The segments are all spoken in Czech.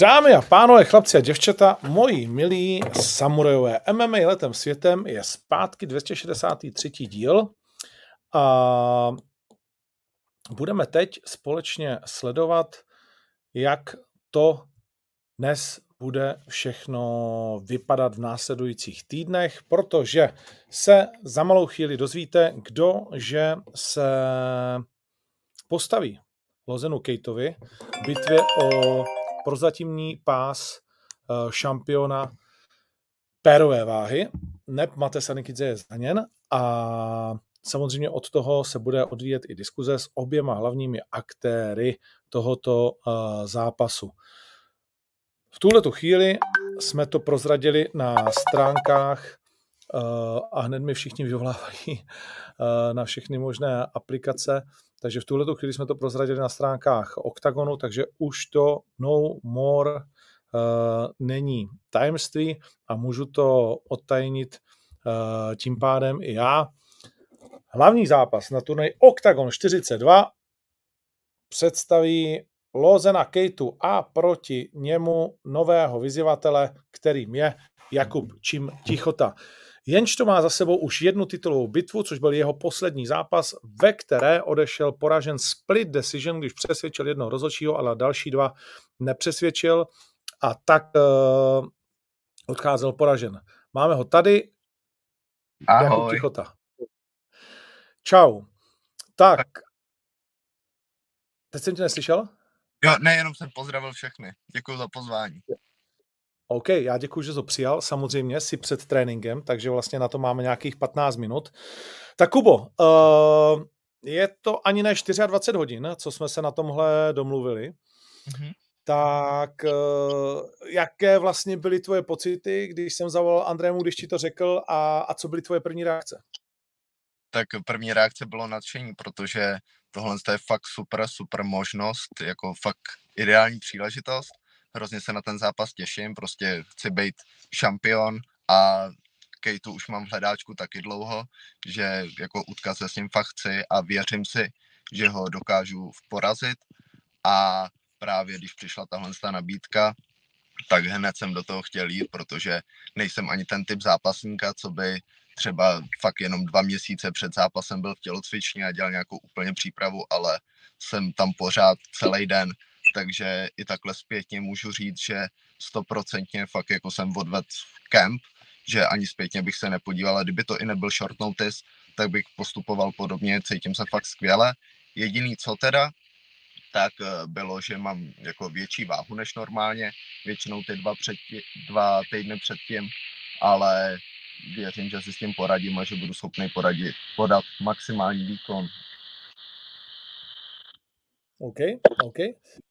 Dámy a pánové, chlapci a děvčata, moji milí samurajové, MMA letem světem je zpátky 263. díl a budeme teď společně sledovat, jak to dnes bude všechno vypadat v následujících týdnech, protože se za malou chvíli dozvíte, kdo že se postaví Lozenu Kejtovi v bitvě o prozatímní pás uh, šampiona pérové váhy. Neb Mate Sanikidze je zraněn a samozřejmě od toho se bude odvíjet i diskuze s oběma hlavními aktéry tohoto uh, zápasu. V tuhle chvíli jsme to prozradili na stránkách a hned mi všichni vyvolávají uh, na všechny možné aplikace takže v tuhle chvíli jsme to prozradili na stránkách OKTAGONu, takže už to no more uh, není tajemství a můžu to odtajnit uh, tím pádem i já. Hlavní zápas na turnaj OKTAGON 42 představí Lozena Kejtu a proti němu nového vyzývatele, kterým je Jakub Čím Tichota. Jenž to má za sebou už jednu titulovou bitvu, což byl jeho poslední zápas, ve které odešel poražen split decision, když přesvědčil jednoho rozhodčího, ale další dva nepřesvědčil a tak uh, odcházel poražen. Máme ho tady. Ahoj. Tichota. Čau. Tak. Teď jsem tě neslyšel? Jo, ne, jenom jsem pozdravil všechny. Děkuji za pozvání. OK, já děkuji, že to přijal. Samozřejmě si před tréninkem, takže vlastně na to máme nějakých 15 minut. Tak Kubo, uh, je to ani ne 24 hodin, co jsme se na tomhle domluvili. Mm-hmm. Tak uh, jaké vlastně byly tvoje pocity, když jsem zavolal Andrému, když ti to řekl a, a co byly tvoje první reakce? Tak první reakce bylo nadšení, protože tohle je fakt super, super možnost, jako fakt ideální příležitost hrozně se na ten zápas těším, prostě chci být šampion a Kejtu už mám v hledáčku taky dlouho, že jako utkat se s ním fakt chci a věřím si, že ho dokážu porazit. A právě když přišla tahle ta nabídka, tak hned jsem do toho chtěl jít, protože nejsem ani ten typ zápasníka, co by třeba fakt jenom dva měsíce před zápasem byl v tělocvičně a dělal nějakou úplně přípravu, ale jsem tam pořád celý den takže i takhle zpětně můžu říct, že stoprocentně fakt jako jsem odvedl kemp, že ani zpětně bych se nepodíval, a kdyby to i nebyl short notice, tak bych postupoval podobně, cítím se fakt skvěle. Jediný co teda, tak eh, bylo, že mám jako větší váhu než normálně, většinou ty dva, před, dva týdny předtím, ale věřím, že si s tím poradím a že budu schopný poradit, podat maximální výkon OK, OK.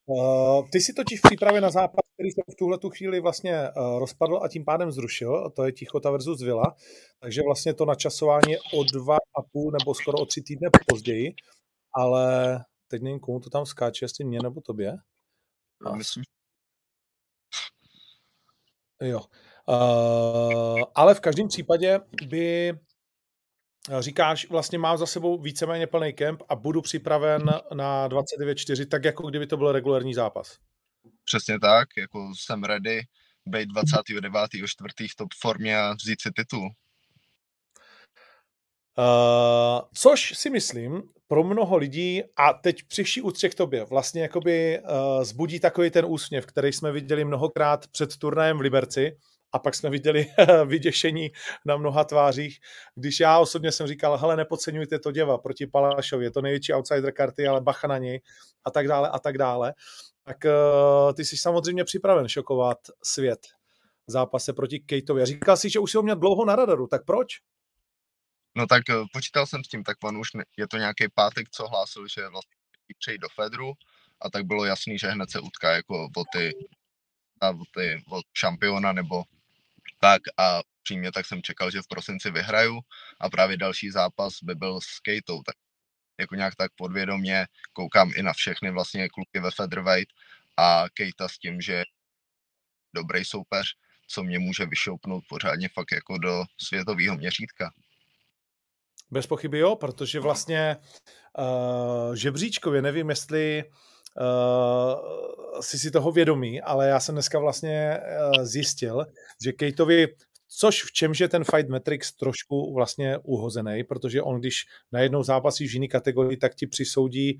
Uh, ty si totiž v přípravě na zápas, který se v tuhle tu chvíli vlastně uh, rozpadl a tím pádem zrušil, to je Tichota versus Villa, takže vlastně to načasování je o dva a půl nebo skoro o tři týdny později, ale teď nevím, komu to tam skáče, jestli mě nebo tobě. A... Myslím. Jo. Uh, ale v každém případě by říkáš, vlastně mám za sebou víceméně plný kemp a budu připraven na 29.4, tak jako kdyby to byl regulární zápas. Přesně tak, jako jsem ready být 29.4. v top formě a vzít si titul. Uh, což si myslím, pro mnoho lidí, a teď přiší úctě k tobě, vlastně jakoby uh, zbudí takový ten úsměv, který jsme viděli mnohokrát před turnajem v Liberci, a pak jsme viděli vyděšení na mnoha tvářích, když já osobně jsem říkal, hele, nepodceňujte to děva proti Palašovi, je to největší outsider karty, ale bacha na něj a tak dále a tak dále. Tak uh, ty jsi samozřejmě připraven šokovat svět v zápase proti Kejtovi. Říkal si, že už si ho měl dlouho na radaru, tak proč? No tak uh, počítal jsem s tím, tak on už ne, je to nějaký pátek, co hlásil, že vlastně přejít do Fedru a tak bylo jasný, že hned se utká jako o ty, o ty o šampiona nebo tak a přímě tak jsem čekal, že v prosinci vyhraju a právě další zápas by byl s Kejtou, tak jako nějak tak podvědomě koukám i na všechny vlastně kluky ve featherweight a Kejta s tím, že dobrý soupeř, co mě může vyšoupnout pořádně fakt jako do světového měřítka. Bez pochyby jo, protože vlastně uh, žebříčkově nevím, jestli uh, si si toho vědomý, ale já jsem dneska vlastně uh, zjistil, že Kejtovi Což v čemž je ten Fight Matrix trošku vlastně uhozený, protože on, když najednou zápasí v jiný kategorii, tak ti přisoudí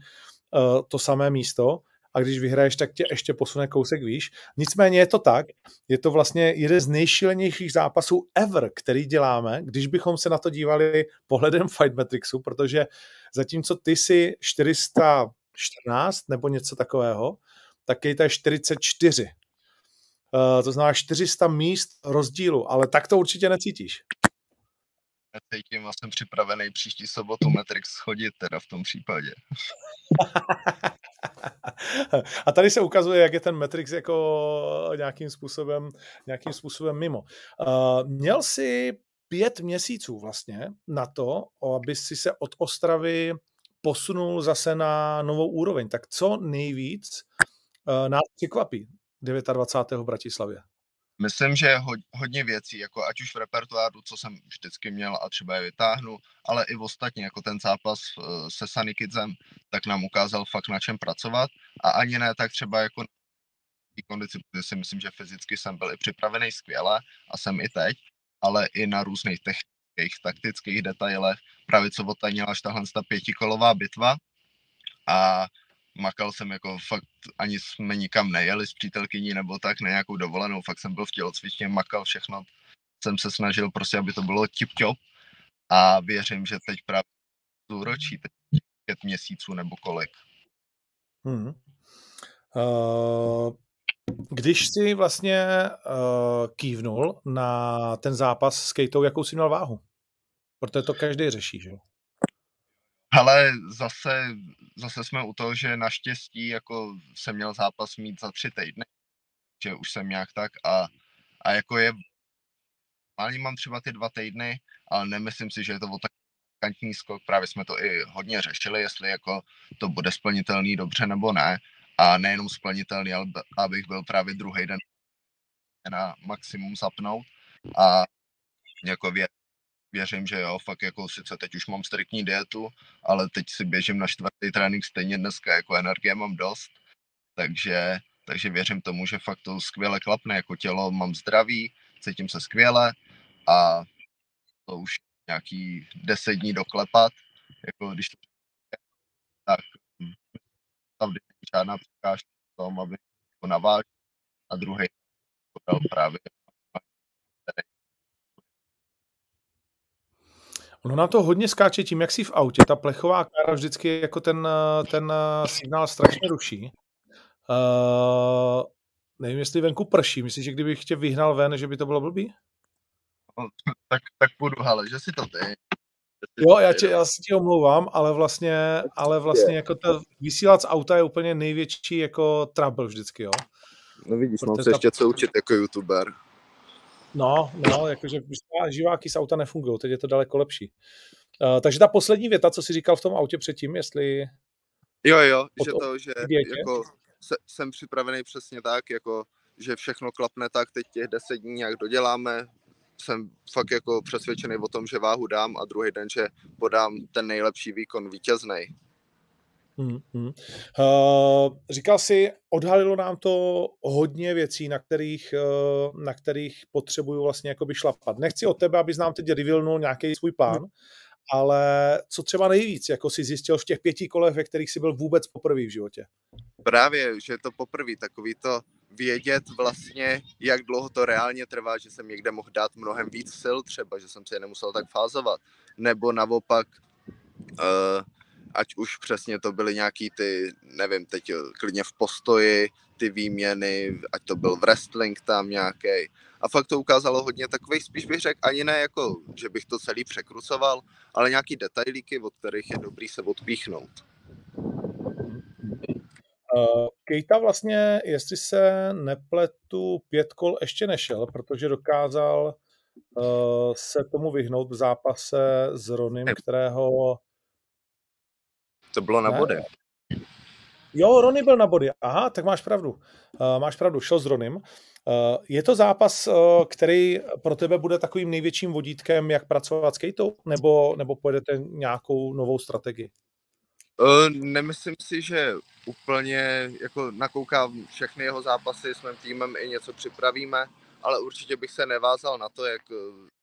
uh, to samé místo a když vyhraješ, tak tě ještě posune kousek výš. Nicméně je to tak, je to vlastně jeden z nejšílenějších zápasů ever, který děláme, když bychom se na to dívali pohledem Fight Matrixu, protože zatímco ty si 414 nebo něco takového, tak je 44. Uh, to znamená 400 míst rozdílu, ale tak to určitě necítíš. Necítím a jsem připravený příští sobotu Matrix schodit teda v tom případě. a tady se ukazuje, jak je ten Matrix jako nějakým způsobem, nějakým způsobem mimo. Uh, měl si pět měsíců vlastně na to, aby si se od Ostravy posunul zase na novou úroveň. Tak co nejvíc uh, nás překvapí 29. v Bratislavě? Myslím, že hodně věcí, jako ať už v repertoáru, co jsem vždycky měl a třeba je vytáhnu, ale i v ostatní, jako ten zápas eh, se Sunny Kidsem, tak nám ukázal fakt na čem pracovat a ani ne tak třeba jako kondici, protože si myslím, že fyzicky jsem byl i připravený skvěle a jsem i teď, ale i na různých technických, taktických detailech, právě co otanila až tahle pětikolová bitva a makal jsem jako fakt, ani jsme nikam nejeli s přítelkyní nebo tak, na nějakou dovolenou, fakt jsem byl v tělocvičně, makal všechno, jsem se snažil prostě, aby to bylo tip-top a věřím, že teď právě zúročí, teď pět měsíců nebo kolik. Hmm. Uh, když jsi vlastně uh, kývnul na ten zápas s Kejtou, jakou jsi měl váhu? Protože to každý řeší, že jo? Ale zase, zase jsme u toho, že naštěstí jako jsem měl zápas mít za tři týdny, že už jsem nějak tak a, a jako je, normálně mám třeba ty dva týdny, ale nemyslím si, že je to o tak skok, právě jsme to i hodně řešili, jestli jako to bude splnitelný dobře nebo ne a nejenom splnitelný, ale abych byl právě druhý den na maximum zapnout. A jako vě, věřím, že jo, fakt jako sice teď už mám striktní dietu, ale teď si běžím na čtvrtý trénink stejně dneska, jako energie mám dost, takže, takže věřím tomu, že fakt to skvěle klapne, jako tělo mám zdraví, cítím se skvěle a to už nějaký deset dní doklepat, jako když to tak tam žádná překážka v tom, aby to navážil a druhý dal právě Ono nám to hodně skáče tím, jak jsi v autě. Ta plechová kára vždycky jako ten, ten signál strašně ruší. Uh, nevím, jestli venku prší. Myslíš, že kdybych tě vyhnal ven, že by to bylo blbý? No, tak, tak půjdu, ale že si to ty. Jo, já, tě, já si tě omlouvám, ale vlastně, ale vlastně jako ta vysílat z auta je úplně největší jako trouble vždycky, jo. No vidíš, Protože mám se ta... ještě co učit jako youtuber. No, no, jakože živáky z auta nefungují, teď je to daleko lepší. Uh, takže ta poslední věta, co jsi říkal v tom autě předtím, jestli... Jo, jo, že to, že jako se, jsem připravený přesně tak, jako že všechno klapne tak, teď těch deset dní nějak doděláme, jsem fakt jako přesvědčený o tom, že váhu dám a druhý den, že podám ten nejlepší výkon vítězný. Hmm, hmm. Uh, říkal jsi, odhalilo nám to hodně věcí, na kterých, uh, na kterých potřebuju vlastně jakoby šlapat. Nechci od tebe, abys nám teď revealnul nějaký svůj plán, hmm. ale co třeba nejvíc, jako si zjistil v těch pěti kolech, ve kterých jsi byl vůbec poprvé v životě? Právě, že to poprvé, takový to vědět vlastně, jak dlouho to reálně trvá, že jsem někde mohl dát mnohem víc sil třeba, že jsem se je nemusel tak fázovat, nebo naopak uh, ať už přesně to byly nějaký ty, nevím, teď klidně v postoji, ty výměny, ať to byl wrestling tam nějaký. A fakt to ukázalo hodně takových, spíš bych řekl, ani ne jako, že bych to celý překrucoval, ale nějaký detailíky, od kterých je dobrý se odpíchnout. Kejta vlastně, jestli se nepletu, pět kol ještě nešel, protože dokázal uh, se tomu vyhnout v zápase s Ronym, kterého to bylo na body. Jo, Rony byl na body. Aha, tak máš pravdu. Uh, máš pravdu, šel s Ronym. Uh, je to zápas, uh, který pro tebe bude takovým největším vodítkem, jak pracovat s Kejtou? Nebo, nebo pojedete nějakou novou strategii? Nemyslím si, že úplně jako nakoukám všechny jeho zápasy s mým týmem i něco připravíme, ale určitě bych se nevázal na to, jak,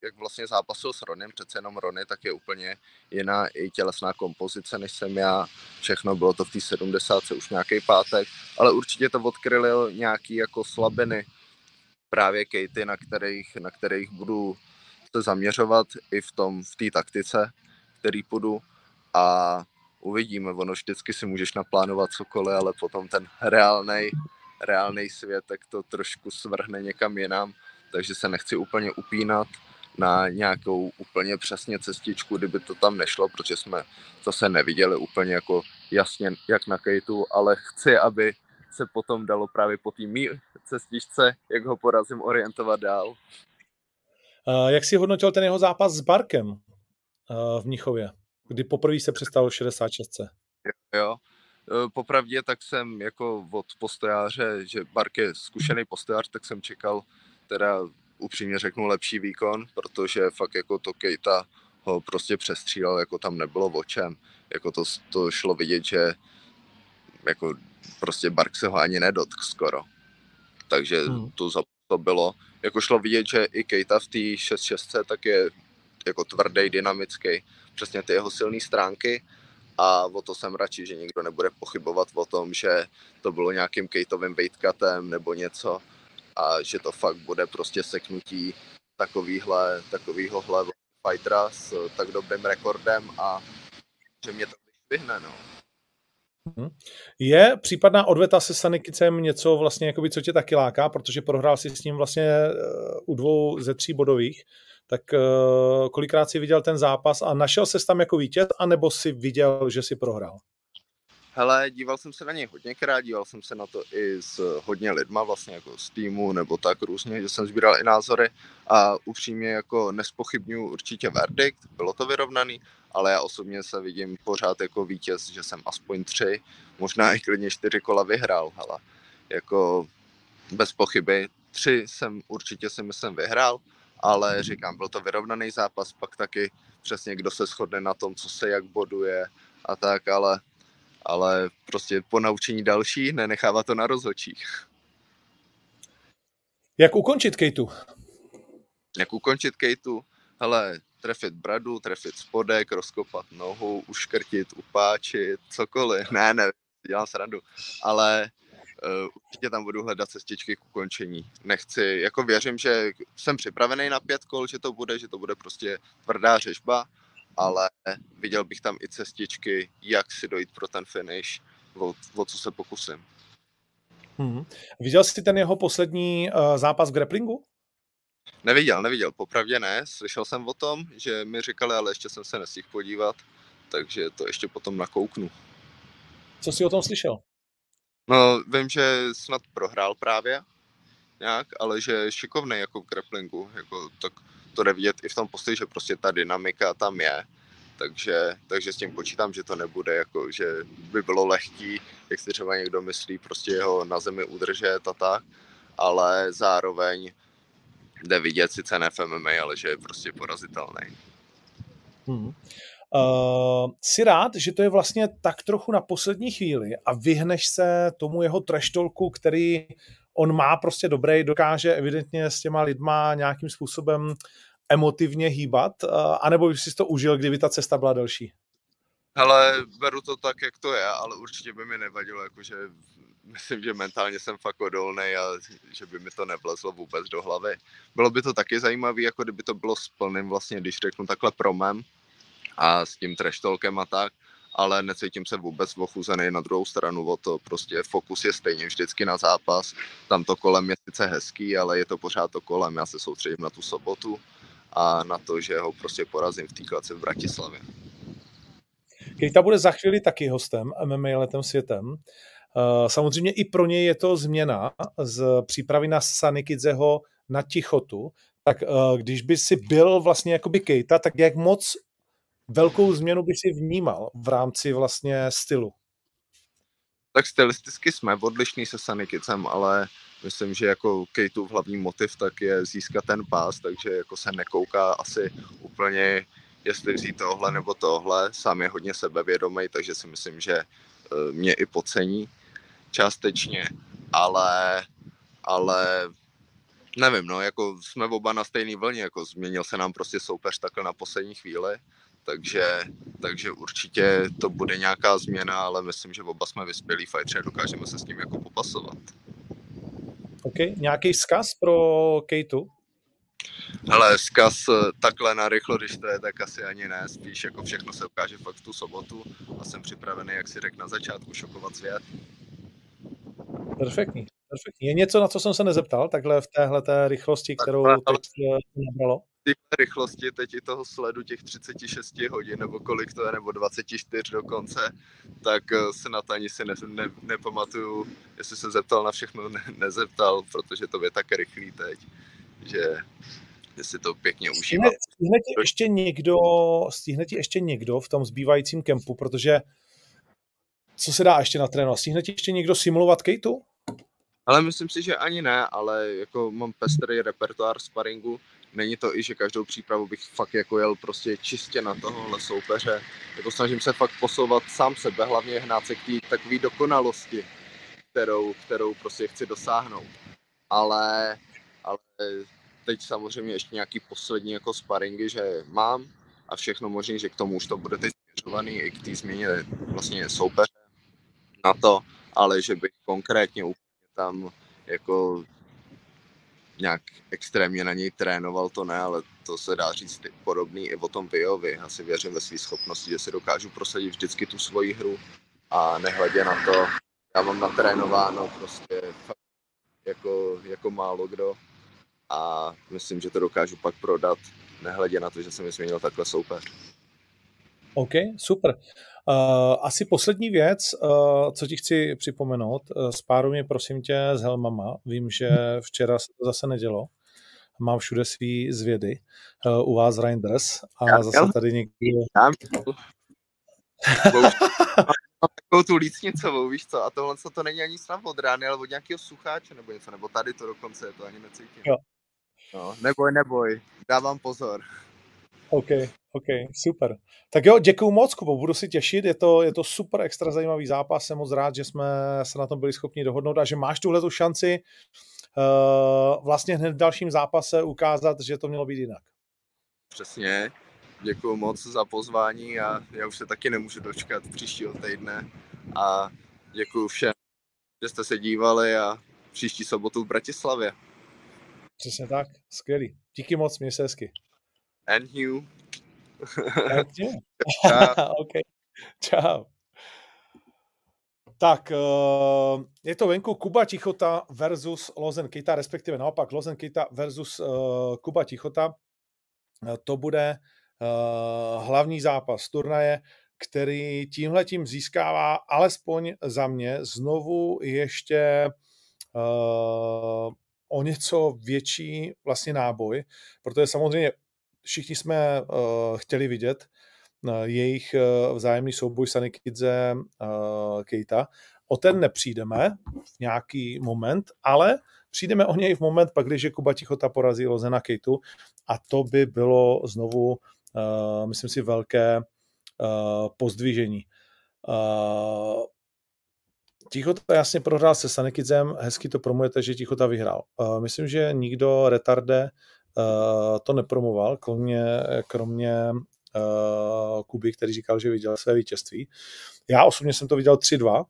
jak vlastně zápasil s Ronem, přece jenom Rony, tak je úplně jiná i tělesná kompozice, než jsem já. Všechno bylo to v té 70. už nějaký pátek, ale určitě to odkryl nějaký jako slabiny právě Katy, na kterých, na kterých budu se zaměřovat i v tom, v té taktice, který půjdu a uvidíme. Ono vždycky si můžeš naplánovat cokoliv, ale potom ten reálný reálný svět, tak to trošku svrhne někam jinam, takže se nechci úplně upínat na nějakou úplně přesně cestičku, kdyby to tam nešlo, protože jsme zase neviděli úplně jako jasně, jak na Kejtu, ale chci, aby se potom dalo právě po té cestičce, jak ho porazím, orientovat dál. Jak si hodnotil ten jeho zápas s Barkem v Mnichově, kdy poprvé se přestal 66? Jo, jo. E, popravdě tak jsem jako od postojáře, že Bark je zkušený postojář, tak jsem čekal teda upřímně řeknu lepší výkon, protože fakt jako to Kejta ho prostě přestřílel, jako tam nebylo o čem. Jako to, to šlo vidět, že jako prostě Bark se ho ani nedotk skoro. Takže hmm. to, to bylo, jako šlo vidět, že i Kejta v té 6-6 tak je jako tvrdý, dynamický, přesně ty jeho silné stránky a o to jsem radši, že nikdo nebude pochybovat o tom, že to bylo nějakým Kejtovým weightcutem nebo něco a že to fakt bude prostě seknutí takovýhle, takovýhohle fightera s tak dobrým rekordem a že mě to vyšvihne, no. Mhm. Je případná odveta se Sanikicem něco vlastně, jakoby, co tě taky láká, protože prohrál si s ním vlastně eh, u dvou ze tří bodových, tak uh, kolikrát si viděl ten zápas a našel se tam jako vítěz, anebo si viděl, že si prohrál? Hele, díval jsem se na něj hodněkrát, díval jsem se na to i s hodně lidma, vlastně jako z týmu nebo tak různě, že jsem sbíral i názory a upřímně jako nespochybnuju určitě verdikt, bylo to vyrovnaný, ale já osobně se vidím pořád jako vítěz, že jsem aspoň tři, možná i klidně čtyři kola vyhrál, hele. Jako bez pochyby, tři jsem určitě si myslím vyhrál, ale říkám, byl to vyrovnaný zápas, pak taky přesně kdo se shodne na tom, co se jak boduje a tak, ale, ale prostě po naučení další nenechává to na rozhodčích. Jak ukončit Kejtu? Jak ukončit Kejtu? Hele, trefit bradu, trefit spodek, rozkopat nohu, uškrtit, upáčit, cokoliv. Ne, ne, dělám srandu. Ale určitě tam budu hledat cestičky k ukončení. Nechci, jako věřím, že jsem připravený na pět kol, že to bude, že to bude prostě tvrdá řežba, ale viděl bych tam i cestičky, jak si dojít pro ten finish, o, o co se pokusím. Hmm. Viděl jsi ten jeho poslední uh, zápas v grapplingu? Neviděl, neviděl, popravdě ne. Slyšel jsem o tom, že mi říkali, ale ještě jsem se nestihl podívat, takže to ještě potom nakouknu. Co jsi o tom slyšel? No, vím, že snad prohrál právě nějak, ale že je šikovný jako v grapplingu, jako, tak to jde vidět i v tom postoji, že prostě ta dynamika tam je, takže, takže s tím počítám, že to nebude jako, že by bylo lehký, jak si třeba někdo myslí, prostě jeho na zemi udržet a tak, ale zároveň jde vidět sice ne v MMA, ale že je prostě porazitelný. Hmm. Uh, jsi rád, že to je vlastně tak trochu na poslední chvíli a vyhneš se tomu jeho treštolku, který on má prostě dobrý, dokáže evidentně s těma lidma nějakým způsobem emotivně hýbat, uh, anebo bys si to užil, kdyby ta cesta byla delší? Ale beru to tak, jak to je, ale určitě by mi nevadilo, jakože myslím, že mentálně jsem fakt odolný a že by mi to nevlezlo vůbec do hlavy. Bylo by to taky zajímavé, jako kdyby to bylo s plným vlastně, když řeknu takhle promem, a s tím treštolkem a tak, ale necítím se vůbec ochuzený na druhou stranu o to, prostě fokus je stejně vždycky na zápas, tam to kolem je sice hezký, ale je to pořád to kolem, já se soustředím na tu sobotu a na to, že ho prostě porazím v té v Bratislavě. Kejta bude za chvíli taky hostem MMA letem světem. Eh, samozřejmě i pro něj je to změna z přípravy na Sanikidzeho na Tichotu. Tak eh, když by si byl vlastně jakoby Kejta, tak jak moc velkou změnu by si vnímal v rámci vlastně stylu? Tak stylisticky jsme odlišní se Sanikicem, ale myslím, že jako Kejtův hlavní motiv tak je získat ten pás, takže jako se nekouká asi úplně jestli vzít tohle nebo tohle. Sám je hodně sebevědomý, takže si myslím, že eh, mě i pocení částečně, ale, ale nevím, no, jako jsme oba na stejné vlně, jako změnil se nám prostě soupeř takhle na poslední chvíli, takže, takže určitě to bude nějaká změna, ale myslím, že oba jsme vyspělí fightři a dokážeme se s tím jako popasovat. OK, nějaký vzkaz pro Kejtu? Hele, zkaz eh, takhle na rychlo, když to je, tak asi ani ne. Spíš jako všechno se ukáže fakt v tu sobotu a jsem připravený, jak si řekl na začátku, šokovat svět. Perfektní, perfektní. Je něco, na co jsem se nezeptal, takhle v téhle té rychlosti, kterou teď eh, nabralo? Ty rychlosti teď i toho sledu těch 36 hodin, nebo kolik to je, nebo 24 dokonce, tak eh, se na to ani si ne, ne, nepamatuju, jestli se zeptal na všechno, ne, nezeptal, protože to je tak rychlý teď, že si to pěkně užívá. Stihne ti ještě někdo, stihne ti ještě někdo v tom zbývajícím kempu, protože co se dá ještě natrénovat? Stihne ti ještě někdo simulovat Kejtu? Ale myslím si, že ani ne, ale jako mám pestrý repertoár sparingu. Není to i, že každou přípravu bych fakt jako jel prostě čistě na tohohle soupeře. Jako snažím se fakt posouvat sám sebe, hlavně hnát se k té takové dokonalosti, kterou, kterou prostě chci dosáhnout. Ale, ale teď samozřejmě ještě nějaký poslední jako sparingy, že mám a všechno možný, že k tomu už to bude teď směřovaný i k té změně vlastně soupeře na to, ale že bych konkrétně úplně tam jako nějak extrémně na něj trénoval, to ne, ale to se dá říct podobný i o tom Viovi. Asi věřím ve své schopnosti, že si dokážu prosadit vždycky tu svoji hru a nehledě na to, já mám natrénováno prostě jako, jako málo kdo a myslím, že to dokážu pak prodat, nehledě na to, že jsem změnil takhle soupeř. OK, super. Uh, asi poslední věc, uh, co ti chci připomenout, uh, spáruj mě prosím tě s helmama. Vím, že včera se to zase nedělo. Mám všude svý zvědy. Uh, u vás Reinders a já, zase tady někdy... Já, takovou tu lícnicovou, víš co, a tohle to není ani snad od rány, ale od nějakého sucháče nebo něco, nebo tady to dokonce, to ani necítím. Jo, No, neboj, neboj, dávám pozor. OK, OK, super. Tak jo, děkuju moc, Kubo, budu si těšit, je to, je to super extra zajímavý zápas, jsem moc rád, že jsme se na tom byli schopni dohodnout a že máš tuhle tu šanci uh, vlastně hned v dalším zápase ukázat, že to mělo být jinak. Přesně, děkuju moc za pozvání a já už se taky nemůžu dočkat příštího týdne a děkuju všem, že jste se dívali a příští sobotu v Bratislavě. Přesně tak, skvělý. Díky moc, měj se hezky. And. Čau. okay. Čau. Tak, uh, je to venku Kuba Tichota versus Lozen Kita, respektive naopak Lozen Kita versus uh, Kuba Tichota. Uh, to bude uh, hlavní zápas turnaje, který tímhletím získává alespoň za mě znovu ještě o něco větší vlastně náboj, protože samozřejmě všichni jsme uh, chtěli vidět uh, jejich uh, vzájemný souboj Sanikidze uh, Keita. O ten nepřijdeme v nějaký moment, ale přijdeme o něj v moment pak, když je Kuba Tichota porazí Lozena Kejtu a to by bylo znovu, uh, myslím si, velké uh, pozdvižení. Uh, Tichota jasně prohrál se Sanekidzem, hezky to promujete, že Tichota vyhrál. Uh, myslím, že nikdo retarde to nepromoval, kromě, kromě uh, Kuby, který říkal, že viděl své vítězství. Já osobně jsem to viděl 3-2,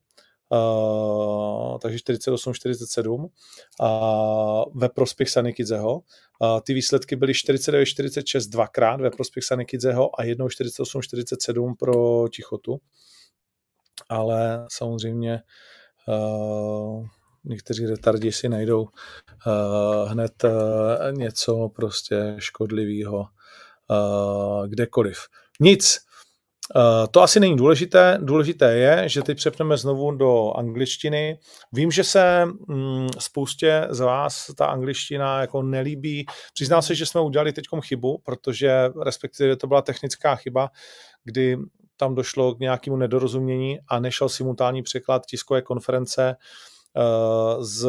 Uh, takže 48-47 uh, ve prospěch Sanikidzeho. Uh, ty výsledky byly 49-46 dvakrát ve prospěch Sanikidzeho a jednou 48-47 pro Tichotu ale samozřejmě uh, někteří retardi si najdou uh, hned uh, něco prostě škodlivého uh, kdekoliv. Nic, to asi není důležité. Důležité je, že teď přepneme znovu do angličtiny. Vím, že se mm, spoustě z vás ta angličtina jako nelíbí. Přiznám se, že jsme udělali teď chybu, protože respektive to byla technická chyba, kdy tam došlo k nějakému nedorozumění a nešel simultánní překlad tiskové konference uh, z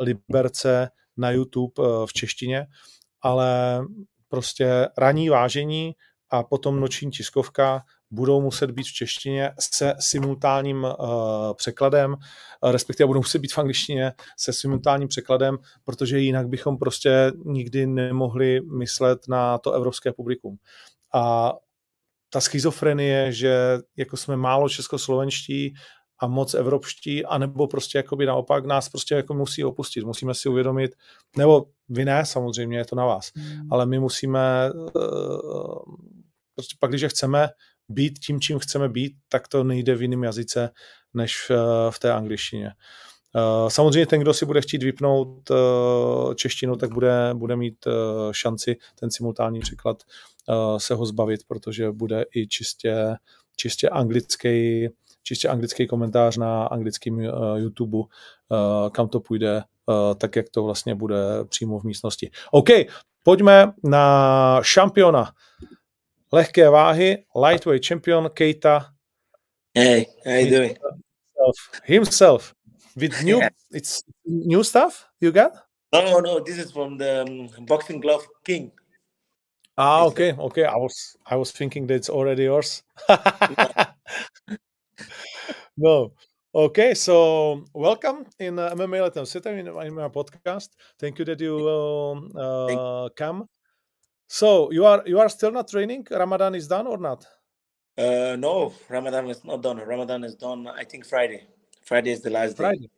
Liberce na YouTube uh, v češtině, ale prostě raní vážení a potom noční tiskovka budou muset být v češtině se simultánním uh, překladem, respektive budou muset být v angličtině se simultánním překladem, protože jinak bychom prostě nikdy nemohli myslet na to evropské publikum. A ta schizofrenie, že jako jsme málo českoslovenští a moc evropští, anebo prostě jakoby naopak nás prostě jako musí opustit. Musíme si uvědomit, nebo vy ne, samozřejmě, je to na vás, mm. ale my musíme uh, prostě pak, když chceme být tím, čím chceme být, tak to nejde v jiném jazyce než v té angličtině. Samozřejmě ten, kdo si bude chtít vypnout češtinu, tak bude, bude mít šanci ten simultánní překlad se ho zbavit, protože bude i čistě, čistě anglický čistě anglický komentář na anglickém YouTube, kam to půjde, tak jak to vlastně bude přímo v místnosti. OK, pojďme na šampiona lehké váhy, lightweight champion Keita. Hey, how you doing? Himself, himself with new, yeah. it's new stuff you got? No, no, no. This is from the um, Boxing Glove King. Ah, okay, okay. I was, I was thinking that it's already yours. no. Okay, so welcome in uh, MMA Latin City in, in my podcast. Thank you that you um, uh, come so you are you are still not training? Ramadan is done or not? Uh, no, Ramadan is not done. Ramadan is done. I think Friday. Friday is the last Friday. day.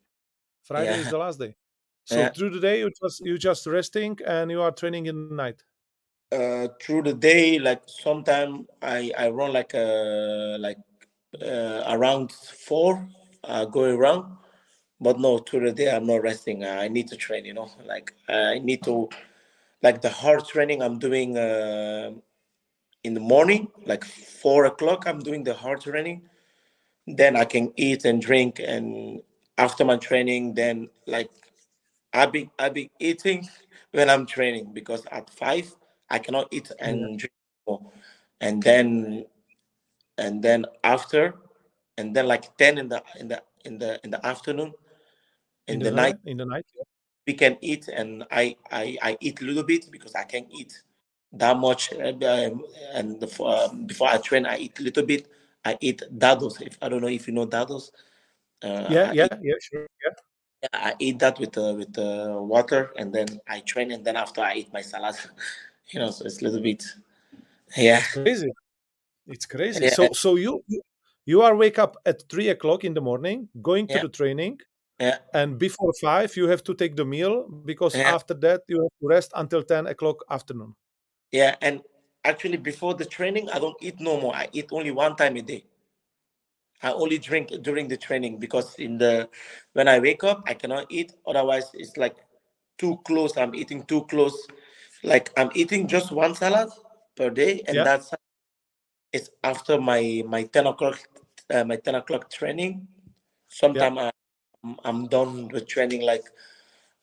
Friday yeah. is the last day. So yeah. through the day you just you just resting and you are training in the night. Uh, through the day, like sometime I I run like uh like uh, around four, uh, going around. But no, through the day I'm not resting. I need to train. You know, like I need to like the hard training I'm doing uh, in the morning, like four o'clock, I'm doing the hard training. Then I can eat and drink, and after my training, then like I be I be eating when I'm training because at five I cannot eat and drink more. and then and then after and then like 10 in the in the in the in the afternoon in, in the, the, night in the night yeah we can eat and I, I i eat a little bit because i can't eat that much um, and before, um, before i train i eat a little bit i eat dados if i don't know if you know dados uh, yeah I yeah eat, yeah sure yeah yeah, I eat that with uh, with uh, water, and then I train, and then after I eat my salad, you know. So it's a little bit, yeah. It's crazy. It's crazy. Yeah. So so you you are wake up at three o'clock in the morning, going to yeah. the training, yeah. And before five, you have to take the meal because after that you have to rest until ten o'clock afternoon. Yeah, and actually before the training, I don't eat no more. I eat only one time a day. I only drink during the training because in the when I wake up, I cannot eat. Otherwise, it's like too close. I'm eating too close. Like I'm eating just one salad per day, and yeah. that's it's after my my ten o'clock uh, my ten o'clock training. Sometimes yeah. I'm done with training like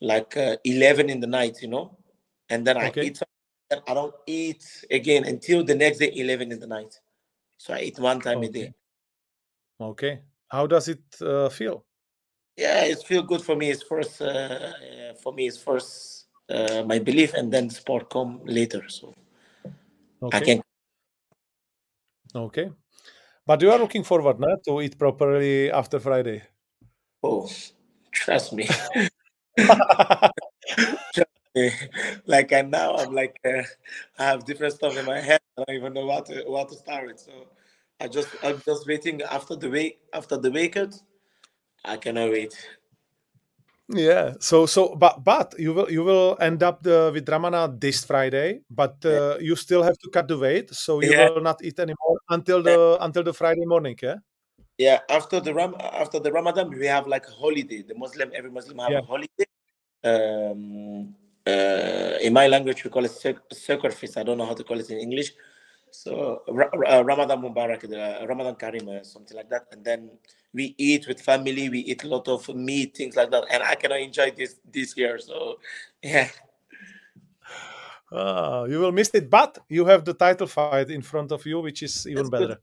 like uh, 11 in the night, you know, and then I eat. And I don't eat again until the next day, 11 in the night. So I eat one time okay. a day. Okay. How does it uh, feel? Yeah, it feels good for me. It's first uh, for me. It's first uh, my belief, and then sport come later. So okay. I can. Okay, but you are looking forward now to eat properly after Friday. Oh, trust me. trust me. Like and now I'm like uh, I have different stuff in my head. I don't even know what to what to start with. So I just I'm just waiting after the wake after the weekend. I cannot wait. Yeah. So so but but you will you will end up the, with Ramana this Friday, but uh, you still have to cut the weight, so you yeah. will not eat anymore until the until the Friday morning. Yeah. Yeah, after the Ram after the Ramadan, we have like a holiday. The Muslim, every Muslim have yeah. a holiday. Um, uh, in my language, we call it sacrifice. I don't know how to call it in English. So uh, Ramadan Mubarak, the Ramadan Karim, uh, something like that. And then we eat with family. We eat a lot of meat, things like that. And I cannot enjoy this this year. So yeah. Uh, you will miss it, but you have the title fight in front of you, which is even That's better. Good.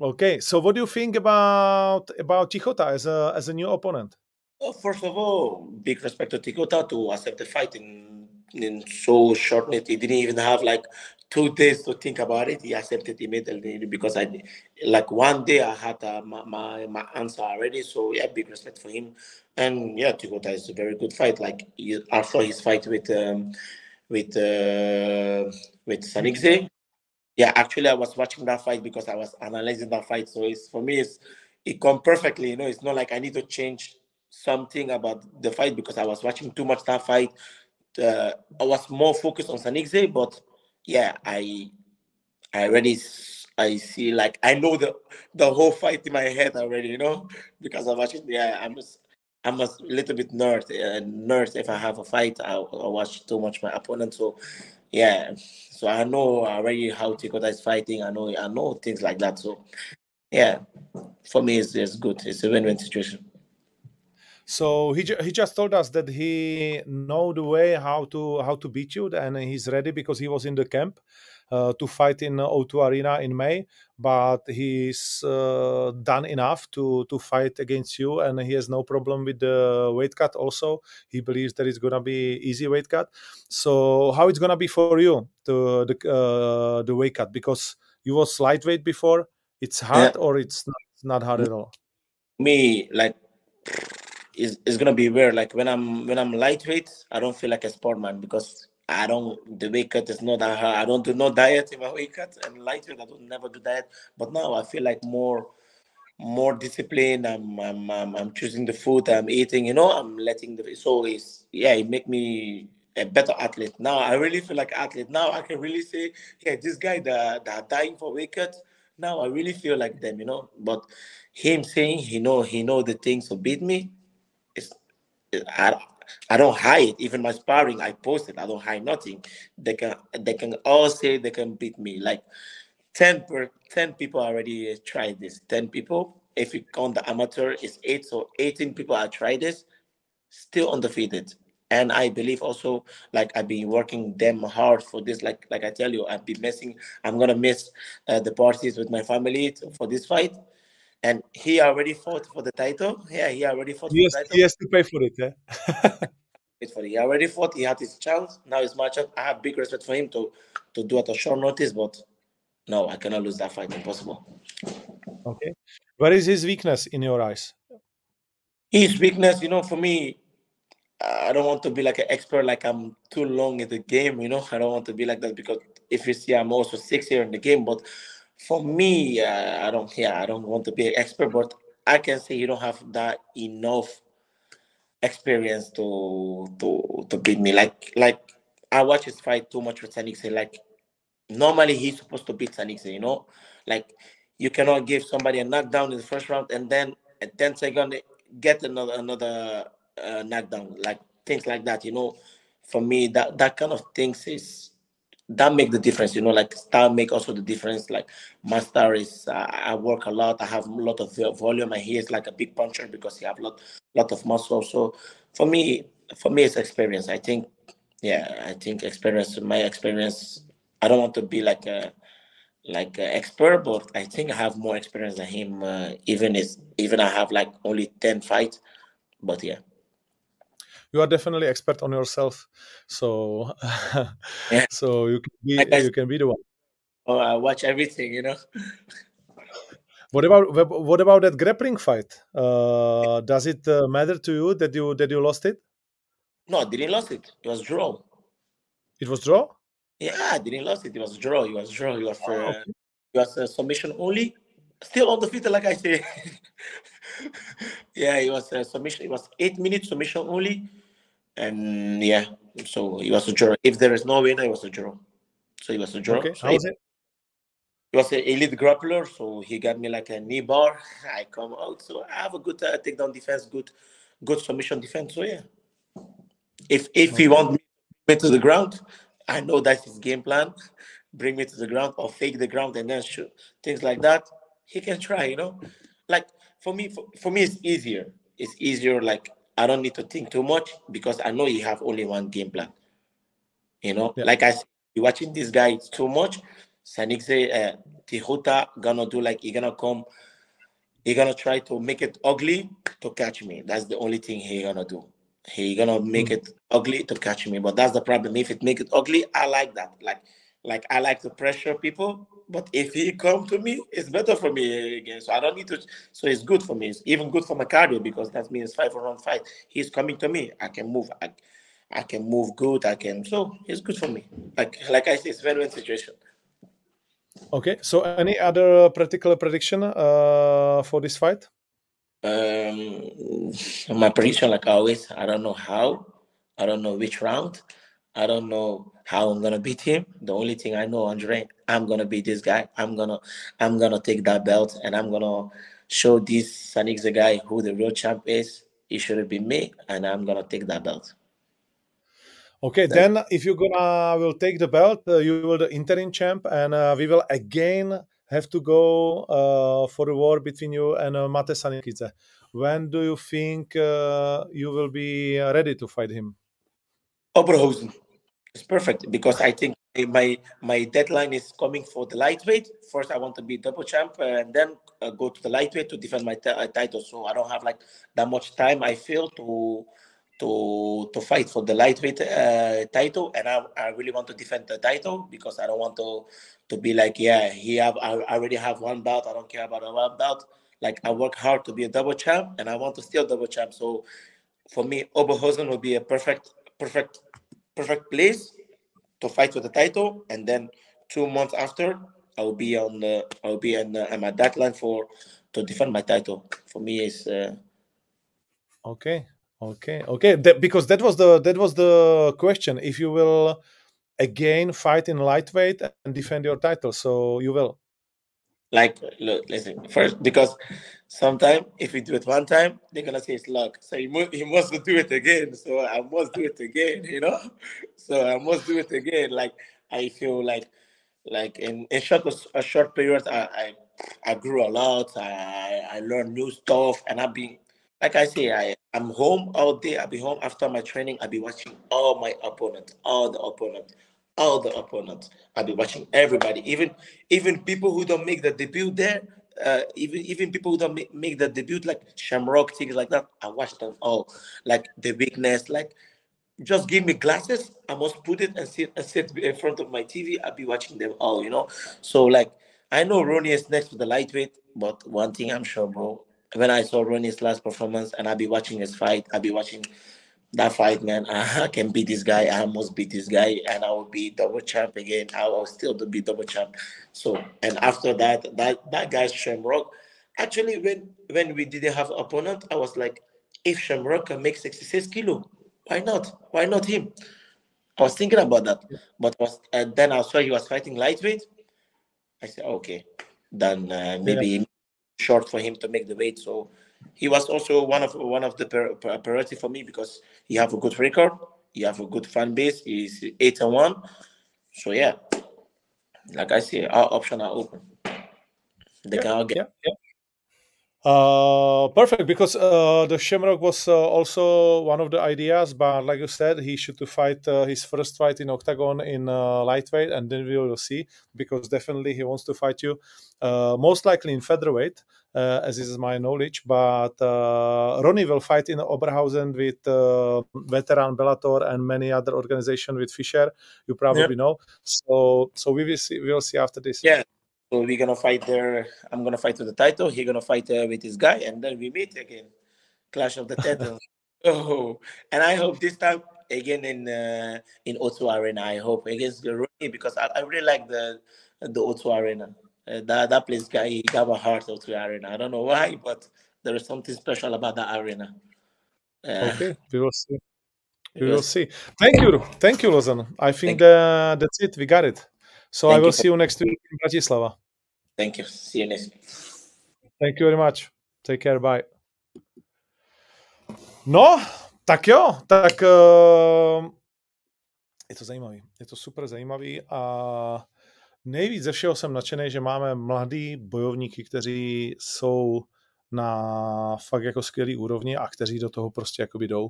Okay, so what do you think about about Tichota as a as a new opponent? Well, first of all, big respect to Tichota to accept the fight in in so short. He didn't even have like two days to think about it. He accepted immediately because I, like one day I had uh, my, my, my answer already. So yeah, big respect for him. And yeah, Tigota is a very good fight. Like after his fight with um, with uh, with Sanikze, yeah, actually I was watching that fight because I was analyzing that fight. So it's for me, it's it come perfectly. You know, it's not like I need to change something about the fight because I was watching too much that fight. Uh, I was more focused on Sanikze, but yeah, I I already I see like I know the the whole fight in my head already, you know, because I watch it. Yeah, I'm just I'm a little bit nerd. Uh, nerd. If I have a fight, I, I watch too much my opponent. So yeah, so I know already how Tigota is fighting. I know I know things like that. So yeah, for me, it's, it's good. It's a win-win situation. So he he just told us that he know the way how to how to beat you, and he's ready because he was in the camp uh, to fight in O2 Arena in May. But he's uh, done enough to to fight against you, and he has no problem with the weight cut. Also, he believes that it's gonna be easy weight cut. So how it's gonna be for you to the uh, the weight cut because you was lightweight before. It's hard yeah. or it's not, not hard at all. Me like is is gonna be weird. Like when I'm when I'm lightweight, I don't feel like a sportman because I don't the weight cut is not that hard. I don't do no diet in my weight cut and lightweight. I don't never do diet. But now I feel like more more disciplined. I'm I'm I'm, I'm choosing the food I'm eating. You know, I'm letting the so it's yeah. It make me a better athlete. Now I really feel like athlete. Now I can really say, yeah, this guy that that dying for weight cut. Now I really feel like them, you know. But him saying he know he know the things to beat me, I, I don't hide. Even my sparring, I post it. I don't hide nothing. They can they can all say they can beat me. Like 10 per 10 people already tried this. 10 people. If you count the amateur, it's eight. So 18 people have tried this, still undefeated. And I believe also, like I've been working them hard for this. Like like I tell you, I've been missing. I'm gonna miss uh, the parties with my family for this fight and he already fought for the title. Yeah, he already fought he has, for the title. He has to pay for it, yeah. for it. He already fought. He had his chance. Now his matchup. I have big respect for him to to do at a short notice, but no, I cannot lose that fight. Impossible. Okay. What is his weakness in your eyes? His weakness, you know, for me, I don't want to be like an expert, like I'm too long in the game, you know. I don't want to be like that because if you see, I'm also six years in the game, but for me, uh, I don't. Yeah, I don't want to be an expert, but I can say you don't have that enough experience to to to beat me. Like like I watch his fight too much with Sanikse. Like normally he's supposed to beat Sanikse, you know. Like you cannot give somebody a knockdown in the first round and then at 10 seconds get another another uh, knockdown. Like things like that, you know. For me, that that kind of things is that make the difference you know like style make also the difference like my style is uh, i work a lot i have a lot of volume and he is like a big puncher because he have a lot lot of muscle. So for me for me it's experience. I think yeah i think experience my experience i don't want to be like a like an expert but i think i have more experience than him uh, even is even i have like only 10 fights. But yeah you are definitely expert on yourself so yeah. so you can be you can be the one. Oh i watch everything you know. What about what about that grappling fight? Uh, does it uh, matter to you that you that you lost it? No I didn't lost it. It was draw. It was draw? Yeah I didn't lost it. It was draw. It was draw. It was for oh, okay. it was a submission only. Still undefeated like i say. Yeah it was a submission it was eight minutes submission only and yeah, so it was a draw. If there is no winner, it was a draw. So it was a draw. Okay. So How was it? He was an elite grappler, so he got me like a knee bar. I come out, so I have a good uh, takedown defense, good, good submission defense. So yeah, if if okay. he want me to the ground, I know that's his game plan. Bring me to the ground or fake the ground and then shoot things like that. He can try, you know. Like for me, for, for me, it's easier. It's easier. Like I don't need to think too much because I know you have only one game plan. You know, yeah. like I said, you watching this guy too much. Sanik say uh, Tigota gonna do like he gonna come, he gonna try to make it ugly to catch me. That's the only thing he gonna do. He gonna make mm. it ugly to catch me. But that's the problem. If it make it ugly, I like that. Like like I like to pressure people, but if he come to me, it's better for me again. So I don't need to. So it's good for me. It's even good for my cardio because that means five round fight. He's coming to me. I can move. I, I can move good. I can. So it's good for me. Like like I said, it's very win situation. Okay. So any other particular prediction uh, for this fight? Um, my prediction, like always, I don't know how. I don't know which round. I don't know how I'm gonna beat him. The only thing I know, Andre, I'm gonna beat this guy. I'm gonna, I'm gonna take that belt, and I'm gonna show this Sanik the guy who the real champ is. He should be me, and I'm gonna take that belt. Okay, then, then if you're gonna will take the belt, uh, you will the interim champ, and uh, we will again have to go uh, for a war between you and uh, Mate Sanikidze. When do you think uh, you will be ready to fight him? Oberhausen. It's perfect because I think my my deadline is coming for the lightweight. First, I want to be double champ and then uh, go to the lightweight to defend my t- uh, title. So I don't have like that much time. I feel to to to fight for the lightweight uh, title, and I, I really want to defend the title because I don't want to to be like yeah he have I already have one belt. I don't care about a one belt. Like I work hard to be a double champ, and I want to still double champ. So for me, Oberhausen will be a perfect perfect perfect place to fight for the title, and then two months after, I will be on the I will be on, on my deadline for to defend my title. For me, is uh... okay, okay, okay. That, because that was the that was the question. If you will again fight in lightweight and defend your title, so you will. Like, look, listen. First, because sometimes if we do it one time, they're gonna say it's luck. So he must he must do it again. So I must do it again. You know. So I must do it again. Like I feel like, like in a short a short period, I I, I grew a lot. I I learned new stuff, and I've been like I say, I, I'm home all day. I'll be home after my training. I'll be watching all my opponents, all the opponents all the opponents. I'll be watching everybody, even even people who don't make the debut there. Uh, even even people who don't make, make the debut like Shamrock things like that. I watch them all, like the weakness, like just give me glasses. I must put it and sit and sit in front of my TV. I'll be watching them all, you know. So like I know Ronnie is next to the lightweight, but one thing I'm sure, bro. When I saw Ronnie's last performance and I'll be watching his fight, I'll be watching that fight, man, I can beat this guy. I must beat this guy, and I will be double champ again. I will still be double champ. So, and after that, that that guy Shamrock, actually, when when we didn't have opponent, I was like, if Shamrock can make 66 kilo, why not? Why not him? I was thinking about that, but was and then I saw he was fighting lightweight. I said, okay, then uh, maybe yeah. short for him to make the weight. So he was also one of one of the priority for me because he have a good record, he have a good fan base, he's eight and one. So yeah, like I say, our options are open. They yeah, can all get. Yeah, yeah. Uh, perfect because uh, the Shamrock was uh, also one of the ideas, but like you said, he should to fight uh, his first fight in octagon in uh, lightweight, and then we will see because definitely he wants to fight you, uh, most likely in featherweight uh, as is my knowledge. But uh, Ronnie will fight in Oberhausen with uh, veteran Bellator and many other organizations with Fischer. You probably know. So so we will see. We will see after this. Yeah. So we're gonna fight there. I'm gonna fight for the title. He's gonna fight uh, with this guy, and then we meet again. Clash of the Titans. oh, and I hope this time again in uh, in O2 Arena. I hope against Ronnie because I, I really like the the O2 Arena. Uh, that that place guy he got a heart of the arena. I don't know why, but there is something special about that arena. Uh, okay, we will see. We will see. Thank you, thank you, Lozan. I think that, that's it. We got it. So thank I will you. see you next week in Bratislava. Thank you. See you next week. Thank you very much. Take care. Bye. No, tak jo, tak uh, je to zajímavý. Je to super zajímavý a nejvíc ze všeho jsem nadšený, že máme mladý bojovníky, kteří jsou na fakt jako skvělý úrovni a kteří do toho prostě jakoby jdou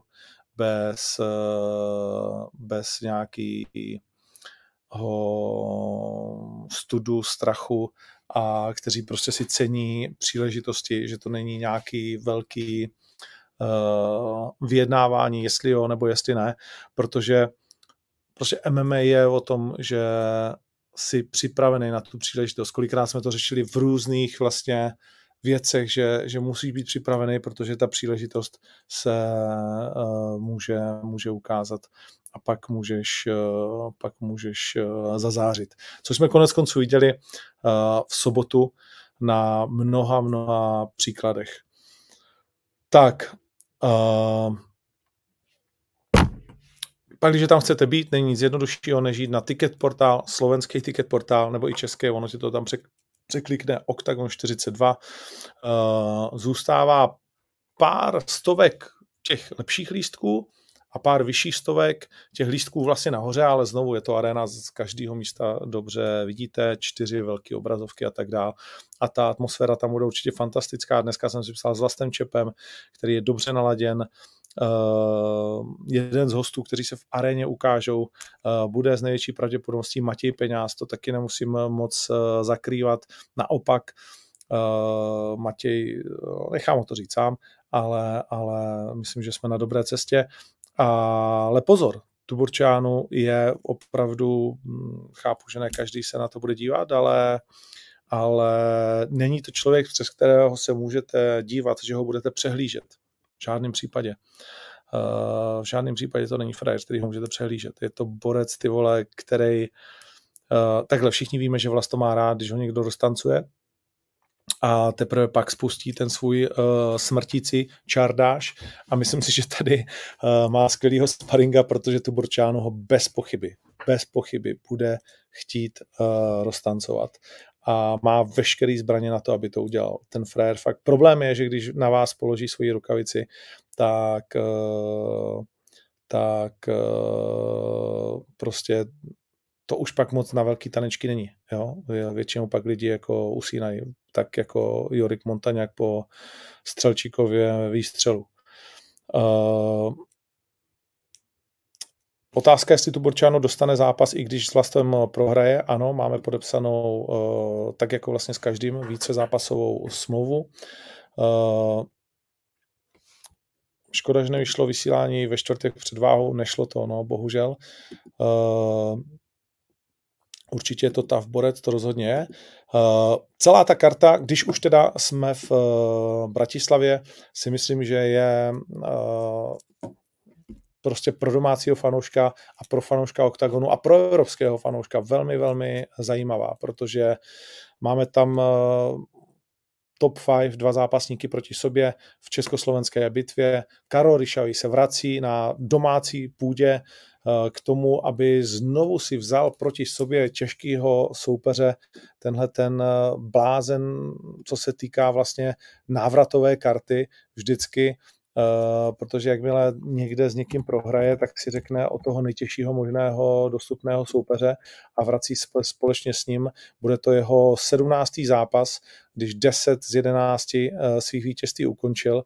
bez, eh, bez nějakého studu, strachu a kteří prostě si cení příležitosti, že to není nějaký velký uh, vyjednávání, jestli jo nebo jestli ne, protože prostě MMA je o tom, že si připravený na tu příležitost. Kolikrát jsme to řešili v různých vlastně věcech, že, že musíš být připravený, protože ta příležitost se uh, může, může ukázat a pak můžeš, uh, pak můžeš uh, zazářit. Co jsme konec konců viděli uh, v sobotu na mnoha, mnoha příkladech. Tak, uh, pak, když tam chcete být, není nic jednoduššího, než jít na ticket portál, slovenský ticket portál, nebo i český, ono si to tam překlikne Octagon 42. Uh, zůstává pár stovek těch lepších lístků a pár vyšších stovek těch lístků vlastně nahoře, ale znovu je to arena z každého místa dobře vidíte, čtyři velké obrazovky a tak dále. A ta atmosféra tam bude určitě fantastická. Dneska jsem si psal s Vlastem Čepem, který je dobře naladěn, Uh, jeden z hostů, kteří se v aréně ukážou, uh, bude z největší pravděpodobností Matěj Peňáz, to taky nemusím moc uh, zakrývat. Naopak, Matěj, nechám ho to říct sám, ale, ale myslím, že jsme na dobré cestě. Ale pozor, Tuborčánu je opravdu, hm, chápu, že ne každý se na to bude dívat, ale ale není to člověk, přes kterého se můžete dívat, že ho budete přehlížet. V žádném případě. Uh, v žádném případě to není frajer, který ho můžete přehlížet. Je to borec, ty vole, který uh, takhle všichni víme, že vlast to má rád, když ho někdo roztancuje a teprve pak spustí ten svůj uh, smrtící čardáš a myslím si, že tady uh, má skvělýho sparinga, protože tu Borčánu ho bez pochyby, bez pochyby bude chtít uh, roztancovat a má veškerý zbraně na to, aby to udělal. Ten frajer fakt. Problém je, že když na vás položí svoji rukavici, tak uh, tak uh, prostě to už pak moc na velký tanečky není. Jo? Většinou pak lidi jako usínají, tak jako Jorik Montaňák po Střelčíkově výstřelu. Uh, Otázka, jestli tu Borčano dostane zápas, i když s Vlastem prohraje. Ano, máme podepsanou, uh, tak jako vlastně s každým, více zápasovou smlouvu. Uh, škoda, že nevyšlo vysílání ve čtvrtek před váhou, nešlo to, no, bohužel. Určitě je to ta v Borec, to rozhodně je. Uh, celá ta karta, když už teda jsme v uh, Bratislavě, si myslím, že je uh, prostě pro domácího fanouška a pro fanouška OKTAGONu a pro evropského fanouška velmi, velmi zajímavá, protože máme tam top 5, dva zápasníky proti sobě v československé bitvě. Karol Ryšavý se vrací na domácí půdě k tomu, aby znovu si vzal proti sobě těžkého soupeře tenhle ten eh, blázen, co se týká vlastně návratové karty vždycky, Uh, protože jakmile někde s někým prohraje, tak si řekne o toho nejtěžšího možného dostupného soupeře a vrací společně s ním. Bude to jeho sedmnáctý zápas, když 10 z 11 uh, svých vítězství ukončil.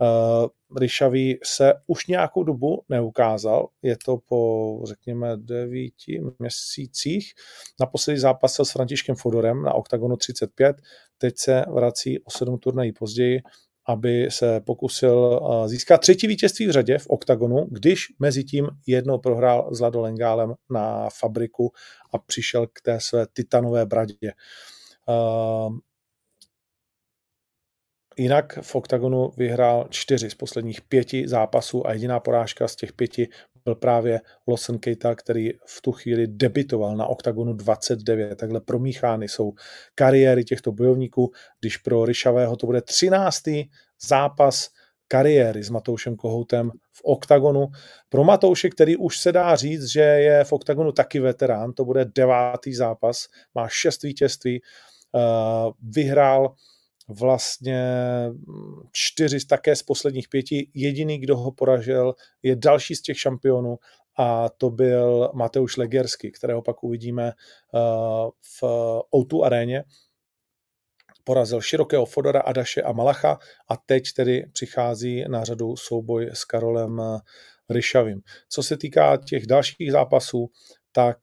Uh, Ryšavý se už nějakou dobu neukázal, je to po, řekněme, devíti měsících. Naposledy zápasil s Františkem Fodorem na OKTAGONu 35, teď se vrací o sedm turnají později, aby se pokusil uh, získat třetí vítězství v řadě v OKTAGONu, když mezi tím jednou prohrál s Lado Lengálem na fabriku a přišel k té své titanové bradě. Uh, Jinak v OKTAGONu vyhrál čtyři z posledních pěti zápasů a jediná porážka z těch pěti byl právě Lawson Keita, který v tu chvíli debitoval na OKTAGONu 29. Takhle promíchány jsou kariéry těchto bojovníků, když pro Ryšavého to bude 13. zápas kariéry s Matoušem Kohoutem v OKTAGONu. Pro Matouše, který už se dá říct, že je v OKTAGONu taky veterán, to bude devátý zápas, má šest vítězství, eh, vyhrál vlastně čtyři také z posledních pěti. Jediný, kdo ho poražil, je další z těch šampionů a to byl Mateusz Legersky, kterého pak uvidíme eh, v O2 aréně. Porazil širokého Fodora, Adaše a Malacha a teď tedy přichází na řadu souboj s Karolem eh, Ryšavým. Co se týká těch dalších zápasů, tak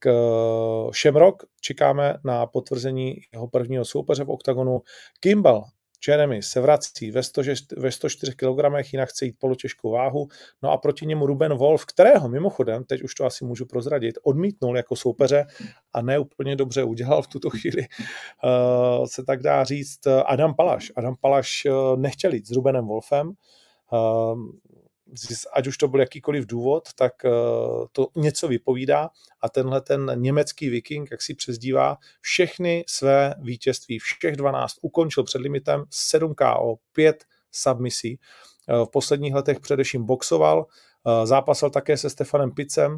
Shamrock čekáme na potvrzení jeho prvního soupeře v OKTAGONu. Kimball Jeremy se vrací ve, 100, ve 104 kg, jinak chce jít polotěžkou váhu. No a proti němu Ruben Wolf, kterého mimochodem, teď už to asi můžu prozradit, odmítnul jako soupeře a ne úplně dobře udělal v tuto chvíli, uh, se tak dá říct, Adam Palaš. Adam Palaš uh, nechtěl jít s Rubenem Wolfem, uh, ať už to byl jakýkoliv důvod, tak to něco vypovídá a tenhle ten německý viking, jak si přezdívá, všechny své vítězství, všech 12 ukončil před limitem 7 KO, 5 submisí. V posledních letech především boxoval, zápasil také se Stefanem Picem,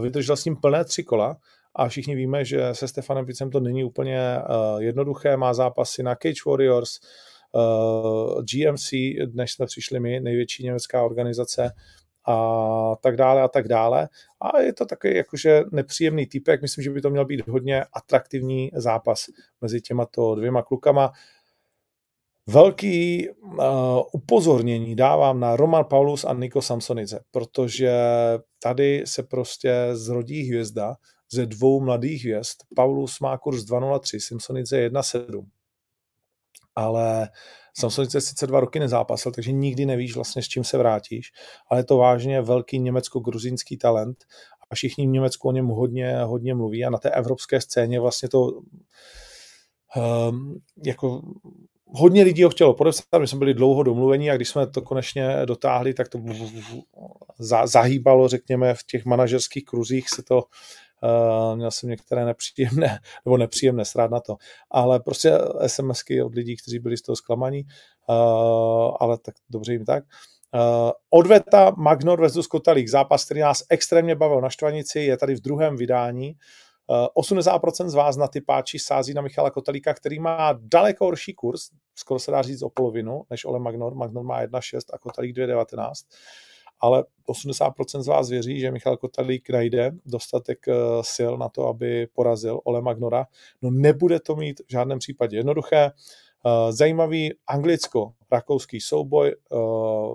vydržel s ním plné tři kola a všichni víme, že se Stefanem Picem to není úplně jednoduché, má zápasy na Cage Warriors, GMC, než jsme přišli my, největší německá organizace, a tak dále a tak dále. A je to takový jakože nepříjemný typek, myslím, že by to měl být hodně atraktivní zápas mezi těma to dvěma klukama. Velký uh, upozornění dávám na Roman Paulus a Niko Samsonice, protože tady se prostě zrodí hvězda ze dvou mladých hvězd. Paulus má kurz 2.03, Samsonice 1.7. Ale Samsonice sice dva roky nezápasil, takže nikdy nevíš vlastně, s čím se vrátíš, ale je to vážně velký německo-gruzínský talent a všichni v Německu o něm hodně, hodně mluví a na té evropské scéně vlastně to um, jako hodně lidí ho chtělo podepsat, my jsme byli dlouho domluvení a když jsme to konečně dotáhli, tak to zahýbalo, řekněme, v těch manažerských kruzích se to Uh, měl jsem některé nepříjemné, nebo nepříjemné, srát na to, ale prostě SMSky od lidí, kteří byli z toho zklamaní, uh, ale tak dobře jim tak. Uh, odveta Magnor versus Kotalík, zápas, který nás extrémně bavil na Štvanici, je tady v druhém vydání. Uh, 80% z vás na ty páči sází na Michala Kotalíka, který má daleko horší kurz, skoro se dá říct o polovinu, než Ole Magnor. Magnor má 1,6 a Kotalík 2,19 ale 80% z vás věří, že Michal Kotalík najde dostatek eh, sil na to, aby porazil Ole Magnora. No nebude to mít v žádném případě jednoduché. Eh, zajímavý anglicko-rakouský souboj eh,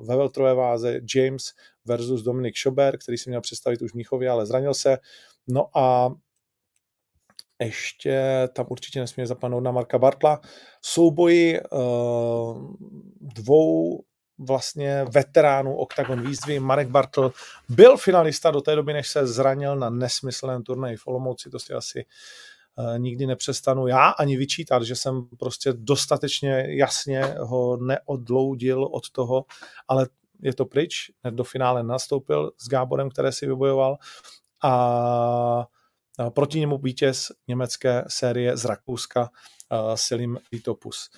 ve veltrové váze James versus Dominik Schober, který si měl představit už v Míchově, ale zranil se. No a ještě tam určitě nesmí zapadnout na Marka Bartla. Souboji dvou vlastně veteránů Octagon výzvy. Marek Bartl byl finalista do té doby, než se zranil na nesmyslném turnaji v Olomouci, to si asi uh, nikdy nepřestanu já ani vyčítat, že jsem prostě dostatečně jasně ho neodloudil od toho, ale je to pryč, do finále nastoupil s Gáborem, které si vybojoval a proti němu vítěz německé série z Rakouska uh, Selim Litopus.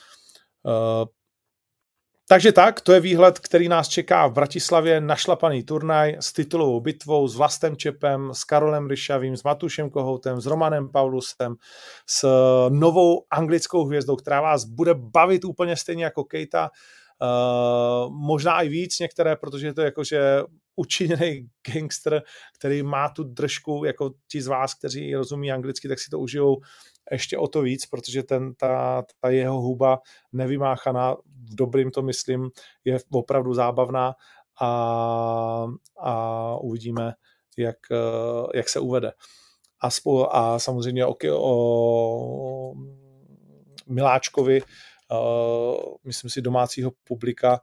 Takže tak, to je výhled, který nás čeká v Bratislavě, našlapaný turnaj s titulovou bitvou, s Vlastem Čepem, s Karolem Ryšavým, s Matušem Kohoutem, s Romanem Paulusem, s novou anglickou hvězdou, která vás bude bavit úplně stejně jako Kejta, Uh, možná i víc některé, protože je to jakože učiněný gangster, který má tu držku, jako ti z vás, kteří rozumí anglicky, tak si to užijou ještě o to víc, protože ten, ta, ta jeho huba nevymáchaná, v dobrým to myslím, je opravdu zábavná a, a uvidíme, jak, jak se uvede. A, spolu, a samozřejmě o, o Miláčkovi, uh, myslím si domácího publika,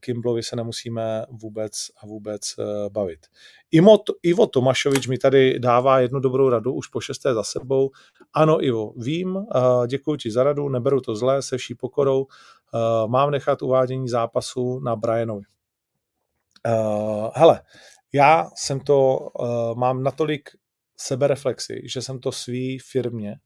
Kimblovi se nemusíme vůbec a vůbec eh, bavit. Ivo, Ivo Tomašovič mi tady dává jednu dobrou radu, už po šesté za sebou. Ano, Ivo, vím, děkuji ti za radu, neberu to zlé, se vší pokorou. Eh, mám nechat uvádění zápasu na Brianovi. Eh, hele, já jsem to, mám natolik sebereflexy, že jsem to svý firmě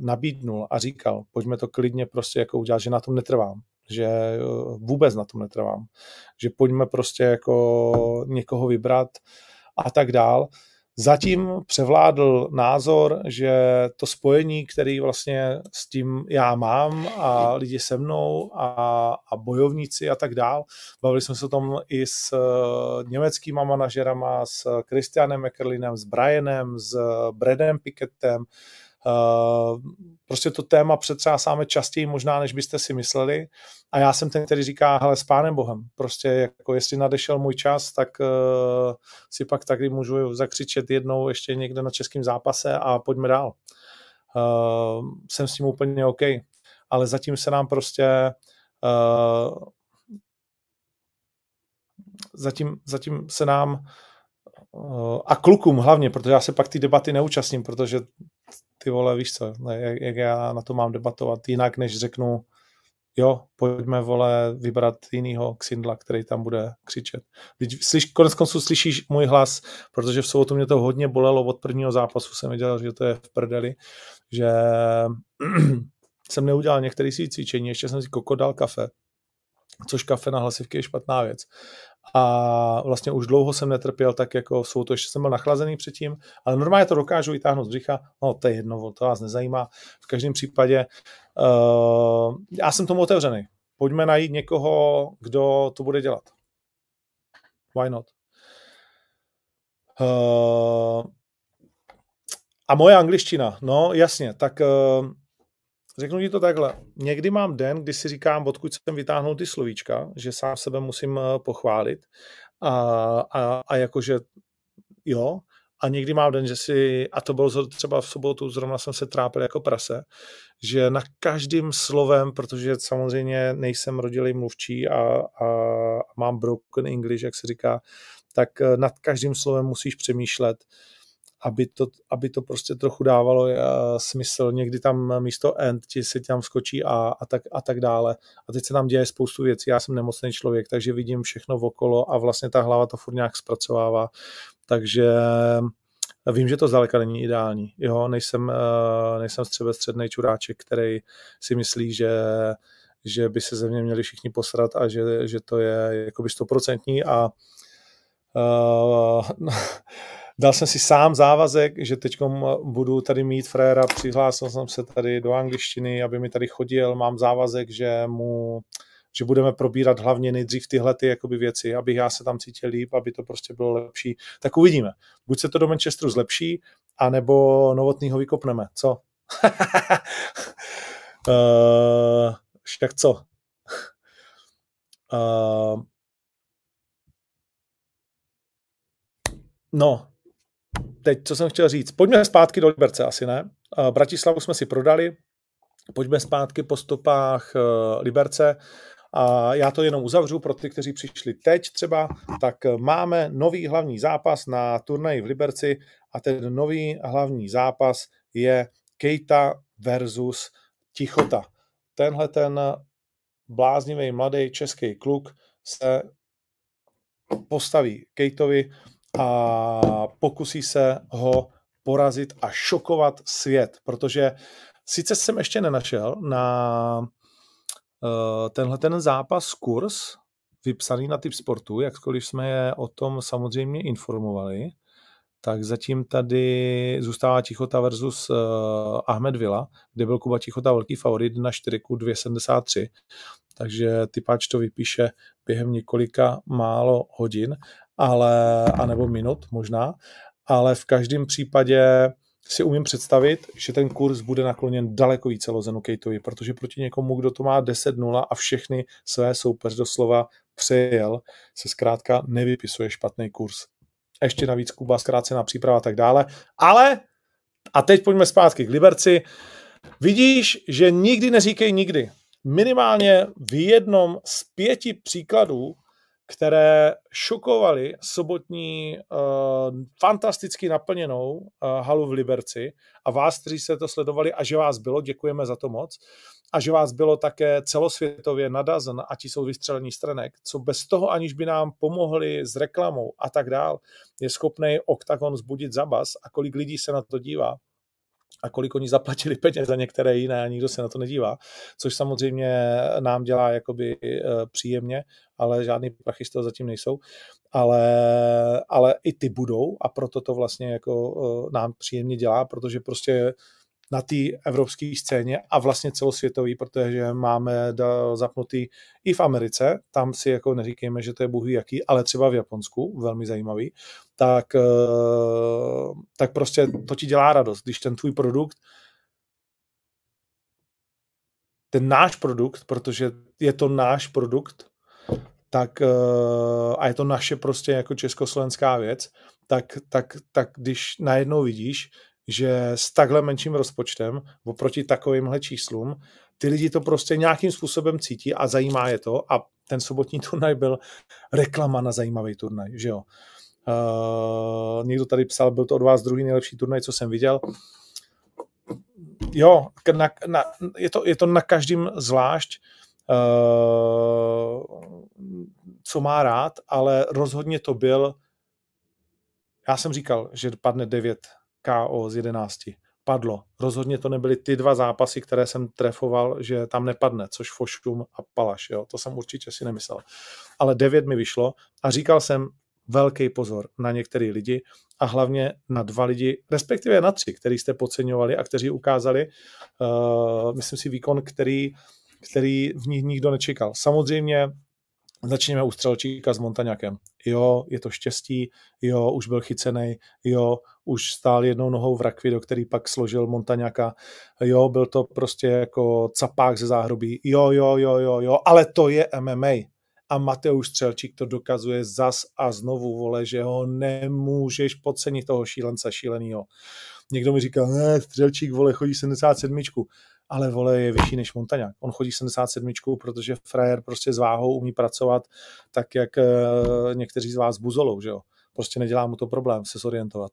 nabídnul a říkal, pojďme to klidně prostě jako udělat, že na tom netrvám že eh, vůbec na tom netrvám. Že pojďme prostě jako někoho vybrat a tak dál. Zatím převládl názor, že to spojení, který vlastně s tím já mám a lidi se mnou a, a bojovníci a tak dál, bavili jsme se o tom i s eh, německýma manažerama, s Christianem Meckerlinem, s Brianem, s Bradem Pickettem, prostě to téma přetřásáme častěji možná, než byste si mysleli. A já jsem ten, který říká, hele, s pánem Bohem, prostě jako jestli nadešel můj čas, tak uh, si pak taky můžu zakřičet jednou ještě někde na českém zápase a pojďme dál. Uh, jsem s tím úplně OK. ale zatím se nám prostě uh, zatím, zatím se nám a klukům hlavně, protože já se pak ty debaty neúčastním, protože ty vole, víš co, jak, jak já na to mám debatovat jinak, než řeknu jo, pojďme, vole, vybrat jinýho Xindla, který tam bude křičet. slyš, konec konců slyšíš můj hlas, protože v sobotu mě to hodně bolelo od prvního zápasu, jsem viděl, že to je v prdeli, že jsem neudělal některé svý cvičení, ještě jsem si koko dal kafe, což kafe na hlasivky je špatná věc a vlastně už dlouho jsem netrpěl tak jako jsou to, ještě jsem byl nachlazený předtím, ale normálně to dokážu vytáhnout z břicha, no to je jedno, to vás nezajímá. V každém případě uh, já jsem tomu otevřený. Pojďme najít někoho, kdo to bude dělat. Why not? Uh, a moje angličtina, no jasně, tak uh, Řeknu ti to takhle. Někdy mám den, kdy si říkám, odkud jsem vytáhnul ty slovíčka, že sám sebe musím eh, pochválit a, a, a jakože jo, a někdy mám den, že si, a to bylo třeba v sobotu, zrovna jsem se trápil jako prase, že na každým slovem, protože samozřejmě nejsem rodilý mluvčí a, a mám broken English, jak se říká, tak eh, nad každým slovem musíš přemýšlet, aby to, aby to prostě trochu dávalo uh, smysl. Někdy tam místo end ti se tam skočí a, a, tak, a tak dále. A teď se nám děje spoustu věcí. Já jsem nemocný člověk, takže vidím všechno okolo a vlastně ta hlava to furt nějak zpracovává. Takže vím, že to zdaleka není ideální. Jo, nejsem, uh, nejsem třeba středný čuráček, který si myslí, že že by se ze mě měli všichni posrat a že, že to je jakoby stoprocentní a uh, Dal jsem si sám závazek, že teď budu tady mít fréra, přihlásil jsem se tady do angličtiny, aby mi tady chodil, mám závazek, že mu že budeme probírat hlavně nejdřív tyhle ty jakoby věci, abych já se tam cítil líp, aby to prostě bylo lepší. Tak uvidíme. Buď se to do Manchesteru zlepší, anebo novotnýho vykopneme. Co? uh, jak co? Uh, no, teď, co jsem chtěl říct, pojďme zpátky do Liberce, asi ne. Bratislavu jsme si prodali, pojďme zpátky po stopách eh, Liberce. A já to jenom uzavřu pro ty, kteří přišli teď třeba, tak máme nový hlavní zápas na turnaji v Liberci a ten nový hlavní zápas je Kejta versus Tichota. Tenhle ten bláznivý mladý český kluk se postaví Kejtovi a pokusí se ho porazit a šokovat svět, protože sice jsem ještě nenašel na uh, tenhle ten zápas kurz vypsaný na typ sportu, jakkoliv jsme je o tom samozřejmě informovali, tak zatím tady zůstává Tichota versus uh, Ahmed Villa, kde byl Kuba Tichota velký favorit na 4 273, takže typáč to vypíše během několika málo hodin ale, anebo minut možná, ale v každém případě si umím představit, že ten kurz bude nakloněn daleko více Lozenu Kejtovi, protože proti někomu, kdo to má 10-0 a všechny své soupeř doslova přejel, se zkrátka nevypisuje špatný kurz. Ještě navíc Kuba zkrácená příprava a tak dále. Ale, a teď pojďme zpátky k Liberci, vidíš, že nikdy neříkej nikdy. Minimálně v jednom z pěti příkladů které šokovaly sobotní uh, fantasticky naplněnou uh, halu v Liberci. A vás, kteří se to sledovali a že vás bylo, děkujeme za to moc, a že vás bylo také celosvětově nadazen a ti jsou vystřelení stranek, co bez toho, aniž by nám pomohli s reklamou a tak dál, je schopný OKTAGON zbudit zabas a kolik lidí se na to dívá a kolik oni zaplatili peněz za některé jiné a nikdo se na to nedívá, což samozřejmě nám dělá jakoby eh, příjemně, ale žádný prachy z toho zatím nejsou, ale, ale i ty budou a proto to vlastně jako eh, nám příjemně dělá, protože prostě na té evropské scéně a vlastně celosvětový, protože máme zapnutý i v Americe, tam si jako neříkejme, že to je bohu jaký, ale třeba v Japonsku, velmi zajímavý, tak, eh, tak prostě to ti dělá radost, když ten tvůj produkt ten náš produkt, protože je to náš produkt, tak eh, a je to naše prostě jako československá věc, tak, tak, tak když najednou vidíš, že s takhle menším rozpočtem oproti takovýmhle číslům ty lidi to prostě nějakým způsobem cítí a zajímá je to a ten sobotní turnaj byl reklama na zajímavý turnaj, že jo. Uh, někdo tady psal, byl to od vás druhý nejlepší turnaj, co jsem viděl. Jo, na, na, je, to, je to na každém zvlášť, uh, co má rád, ale rozhodně to byl, já jsem říkal, že padne 9 KO z 11 padlo. Rozhodně to nebyly ty dva zápasy, které jsem trefoval, že tam nepadne, což Fošum a Palaš, jo, to jsem určitě si nemyslel. Ale devět mi vyšlo a říkal jsem velký pozor na některé lidi a hlavně na dva lidi, respektive na tři, který jste podceňovali a kteří ukázali, uh, myslím si, výkon, který, který v nich nikdo nečekal. Samozřejmě Začněme u Střelčíka s Montaňakem. Jo, je to štěstí, jo, už byl chycený, jo, už stál jednou nohou v rakvi, do který pak složil Montaňaka, jo, byl to prostě jako capák ze záhrobí, jo, jo, jo, jo, jo, ale to je MMA. A Mateusz Střelčík to dokazuje zas a znovu, vole, že ho nemůžeš podcenit toho šílence šílenýho. Někdo mi říká, ne, Střelčík, vole, chodí 77 ale vole je vyšší než Montaňák. On chodí 77, protože frajer prostě s váhou umí pracovat tak, jak e, někteří z vás buzolou, že jo. Prostě nedělá mu to problém se zorientovat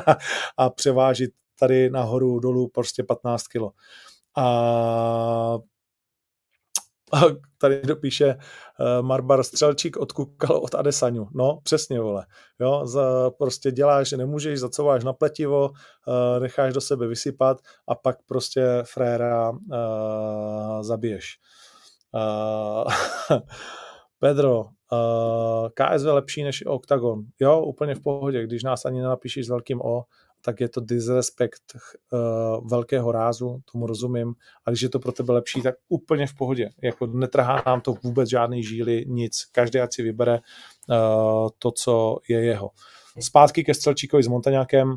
a převážit tady nahoru, dolů prostě 15 kilo. A a tady dopíše uh, Marbar Střelčík odkukal od Adesaňu. No, přesně, vole. Jo, za, prostě děláš, nemůžeš, zacouváš na pletivo, uh, necháš do sebe vysypat a pak prostě fréra uh, zabiješ. Uh, Pedro, uh, KSV lepší než Octagon. Jo, úplně v pohodě, když nás ani nenapíšeš s velkým O, tak je to disrespekt uh, velkého rázu, tomu rozumím, a když je to pro tebe lepší, tak úplně v pohodě. Jako netrhá nám to vůbec žádný žíly, nic. Každý ať si vybere uh, to, co je jeho. Zpátky ke Střelčíkovi s Montaňákem.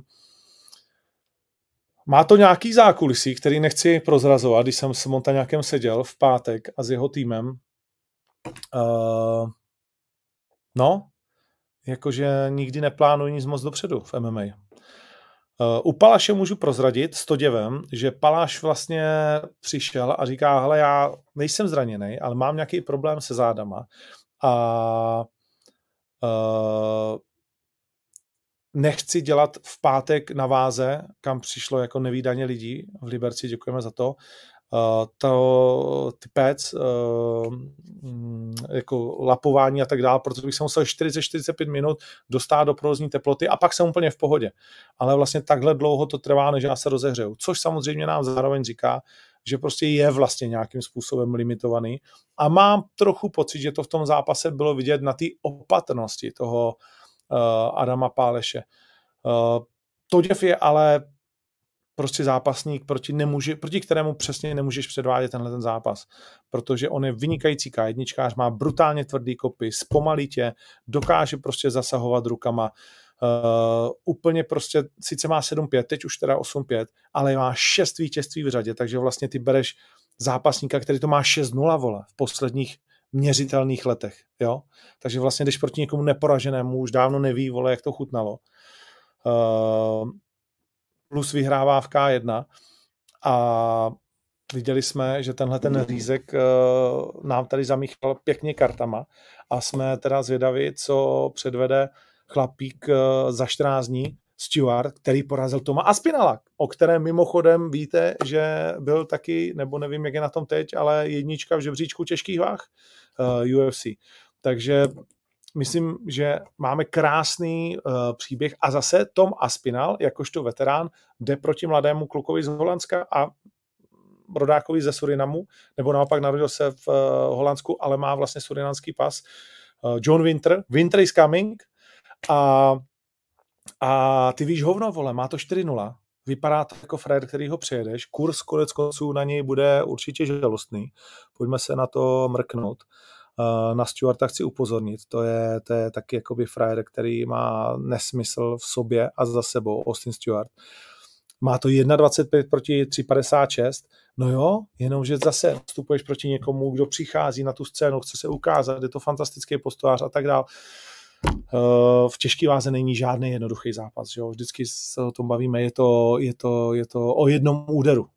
Má to nějaký zákulisí, který nechci prozrazovat, když jsem s Montaňákem seděl v pátek a s jeho týmem. Uh, no, jakože nikdy neplánuji nic moc dopředu v MMA. Uh, u Palaše můžu prozradit s to děvem, že Paláš vlastně přišel a říká, hele, já nejsem zraněný, ale mám nějaký problém se zádama. A uh, nechci dělat v pátek na váze, kam přišlo jako nevýdaně lidí v Liberci, děkujeme za to, to, ty pec, uh, jako lapování a tak dále, protože bych se musel 40-45 minut dostat do provozní teploty a pak jsem úplně v pohodě. Ale vlastně takhle dlouho to trvá, než já se rozehřeju. Což samozřejmě nám zároveň říká, že prostě je vlastně nějakým způsobem limitovaný. A mám trochu pocit, že to v tom zápase bylo vidět na té opatrnosti toho uh, Adama Páleše. Toděv je ale prostě zápasník, proti, nemůže, proti kterému přesně nemůžeš předvádět tenhle ten zápas, protože on je vynikající K1, má brutálně tvrdý kopy, zpomalí tě, dokáže prostě zasahovat rukama, Uh, úplně prostě, sice má 7-5, teď už teda 8-5, ale má 6 vítězství v řadě, takže vlastně ty bereš zápasníka, který to má 6-0, vole, v posledních měřitelných letech, jo. Takže vlastně, když proti někomu neporaženému už dávno neví, vole, jak to chutnalo. Uh, plus vyhrává v K1 a viděli jsme, že tenhle ten řízek uh, nám tady zamíchal pěkně kartama. A jsme teda zvědaví, co předvede chlapík uh, za 14 dní, Stewart, který porazil Toma Aspinala, o kterém mimochodem víte, že byl taky, nebo nevím, jak je na tom teď, ale jednička v žebříčku těžkých váh uh, eh, UFC. Takže myslím, že máme krásný uh, příběh a zase Tom Aspinal, jakožto veterán, jde proti mladému klukovi z Holandska a rodákovi ze Surinamu, nebo naopak narodil se v uh, Holandsku, ale má vlastně surinamský pas. Uh, John Winter, Winter is coming a, a ty víš hovno, vole, má to 4-0. Vypadá to jako Fred, který ho přejedeš. Kurs konec konců na něj bude určitě žalostný. Pojďme se na to mrknout. Uh, na Stewarta chci upozornit. To je, to je taky jakoby frajer, který má nesmysl v sobě a za sebou, Austin Stewart. Má to 1,25 proti 3,56. No jo, jenomže zase vstupuješ proti někomu, kdo přichází na tu scénu, chce se ukázat, je to fantastický postojář a tak dále. v těžké váze není žádný jednoduchý zápas. Že jo? Vždycky se o tom bavíme, je to, je, to, je to o jednom úderu.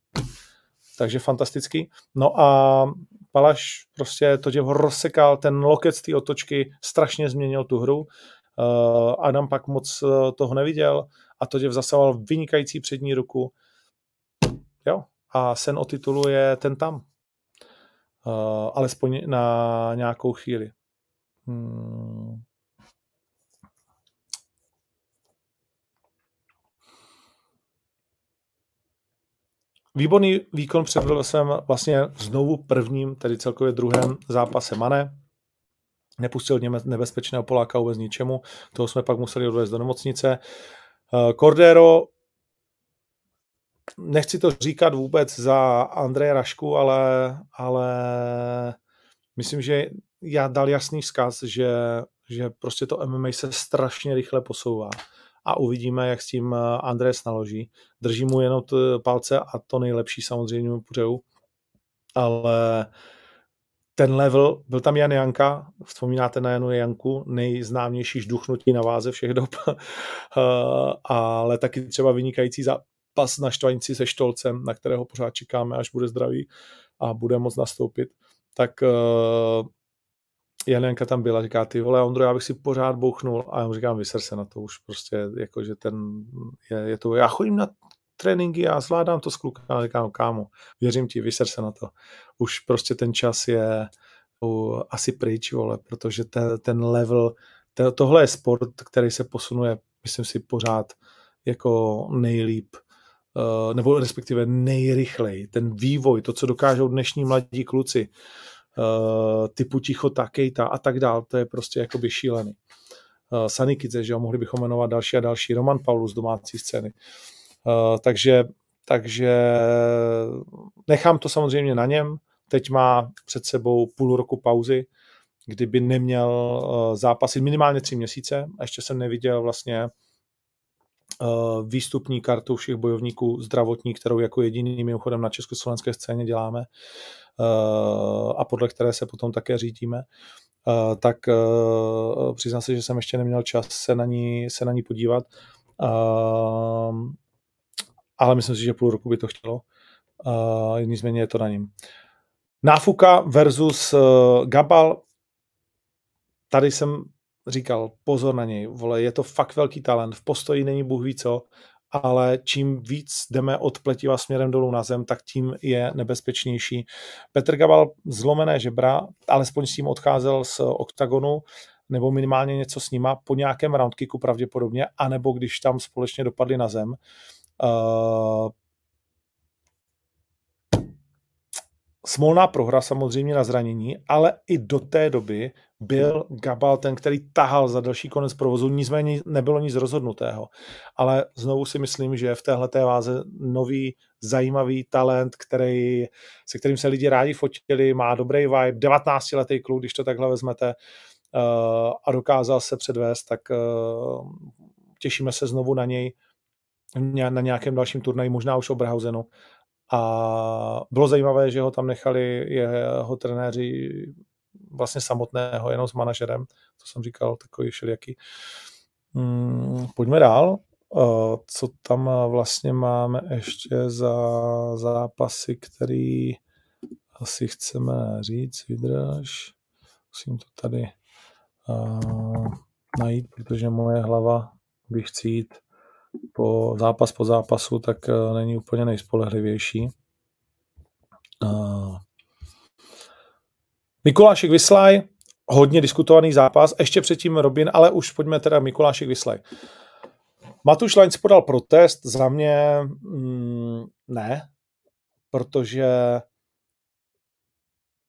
Takže fantastický. No a Palaš prostě to, že ho rozsekal, ten loket z té otočky strašně změnil tu hru. Adam pak moc toho neviděl a to, že zasahoval vynikající přední ruku. Jo, a sen o titulu je ten tam. Uh, alespoň na nějakou chvíli. Hmm. Výborný výkon předvedl jsem vlastně znovu prvním, tedy celkově druhém zápase Mane. Nepustil nebezpečného Poláka vůbec ničemu, toho jsme pak museli odvést do nemocnice. Cordero nechci to říkat vůbec za Andreje Rašku, ale, ale myslím, že já dal jasný vzkaz, že, že prostě to MMA se strašně rychle posouvá a uvidíme, jak s tím Andrés naloží. Držím mu jenom palce a to nejlepší samozřejmě mu přeju, ale ten level, byl tam Jan Janka, vzpomínáte na Janu Janku, nejznámější žduchnutí na váze všech dob, ale taky třeba vynikající za pas na štvanici se Štolcem, na kterého pořád čekáme, až bude zdravý a bude moc nastoupit, tak uh, Janenka tam byla, říká, ty vole, Ondro, já bych si pořád bouchnul a já mu říkám, vyser se na to už prostě, jako, že ten, je, je to, já chodím na tréninky a zvládám to s klukama, říkám, kámo, věřím ti, vyser se na to. Už prostě ten čas je uh, asi pryč, vole, protože ten, ten level, to, tohle je sport, který se posunuje, myslím si, pořád jako nejlíp Eh, nebo respektive nejrychleji. Ten vývoj, to, co dokážou dnešní mladí kluci, eh, typu Ticho Takejta a tak dál, to je prostě jakoby šílený. Uh, Sanikidze, že jo, mohli bychom jmenovat další a další, Roman Paulus z domácí scény. takže, takže nechám to samozřejmě na něm, teď má před sebou půl roku pauzy, kdyby neměl zápasit minimálně tři měsíce. Ještě jsem neviděl vlastně Eh, výstupní kartu všech bojovníků zdravotní, kterou jako jediný mimochodem na československé scéně děláme eh, a podle které se potom také řídíme, eh, tak přiznám se, že jsem ještě neměl čas se na ní, se na ní podívat, ale myslím si, že půl roku by to chtělo. Nicméně je to na ním. Náfuka versus Gabal. Tady jsem říkal, pozor na něj, vole, je to fakt velký talent, v postoji není bůh ví co, ale čím víc jdeme od pletiva směrem dolů na zem, tak tím je nebezpečnější. Petr Gabal zlomené žebra, alespoň s tím odcházel z oktagonu, nebo minimálně něco s nima po nějakém roundkicku pravděpodobně, anebo když tam společně dopadli na zem. Uh, smolná prohra samozřejmě na zranění, ale i do té doby byl Gabal ten, který tahal za další konec provozu, nicméně nebylo nic rozhodnutého. Ale znovu si myslím, že v téhle váze nový, zajímavý talent, který, se kterým se lidi rádi fotili, má dobrý vibe, 19-letý kluk, když to takhle vezmete, uh, a dokázal se předvést, tak uh, těšíme se znovu na něj na nějakém dalším turnaji, možná už o Brhausenu. A bylo zajímavé, že ho tam nechali jeho trenéři vlastně samotného, jenom s manažerem, to jsem říkal, takový všelijaký. Hmm, pojďme dál. Co tam vlastně máme ještě za zápasy, který asi chceme říct, vydrž. Musím to tady uh, najít, protože moje hlava, když chci jít po zápas po zápasu, tak uh, není úplně nejspolehlivější. Uh, Mikulášek Vyslaj, hodně diskutovaný zápas, ještě předtím Robin, ale už pojďme teda Mikulášek Vyslaj. Matuš Lajnc podal protest, za mě mm, ne, protože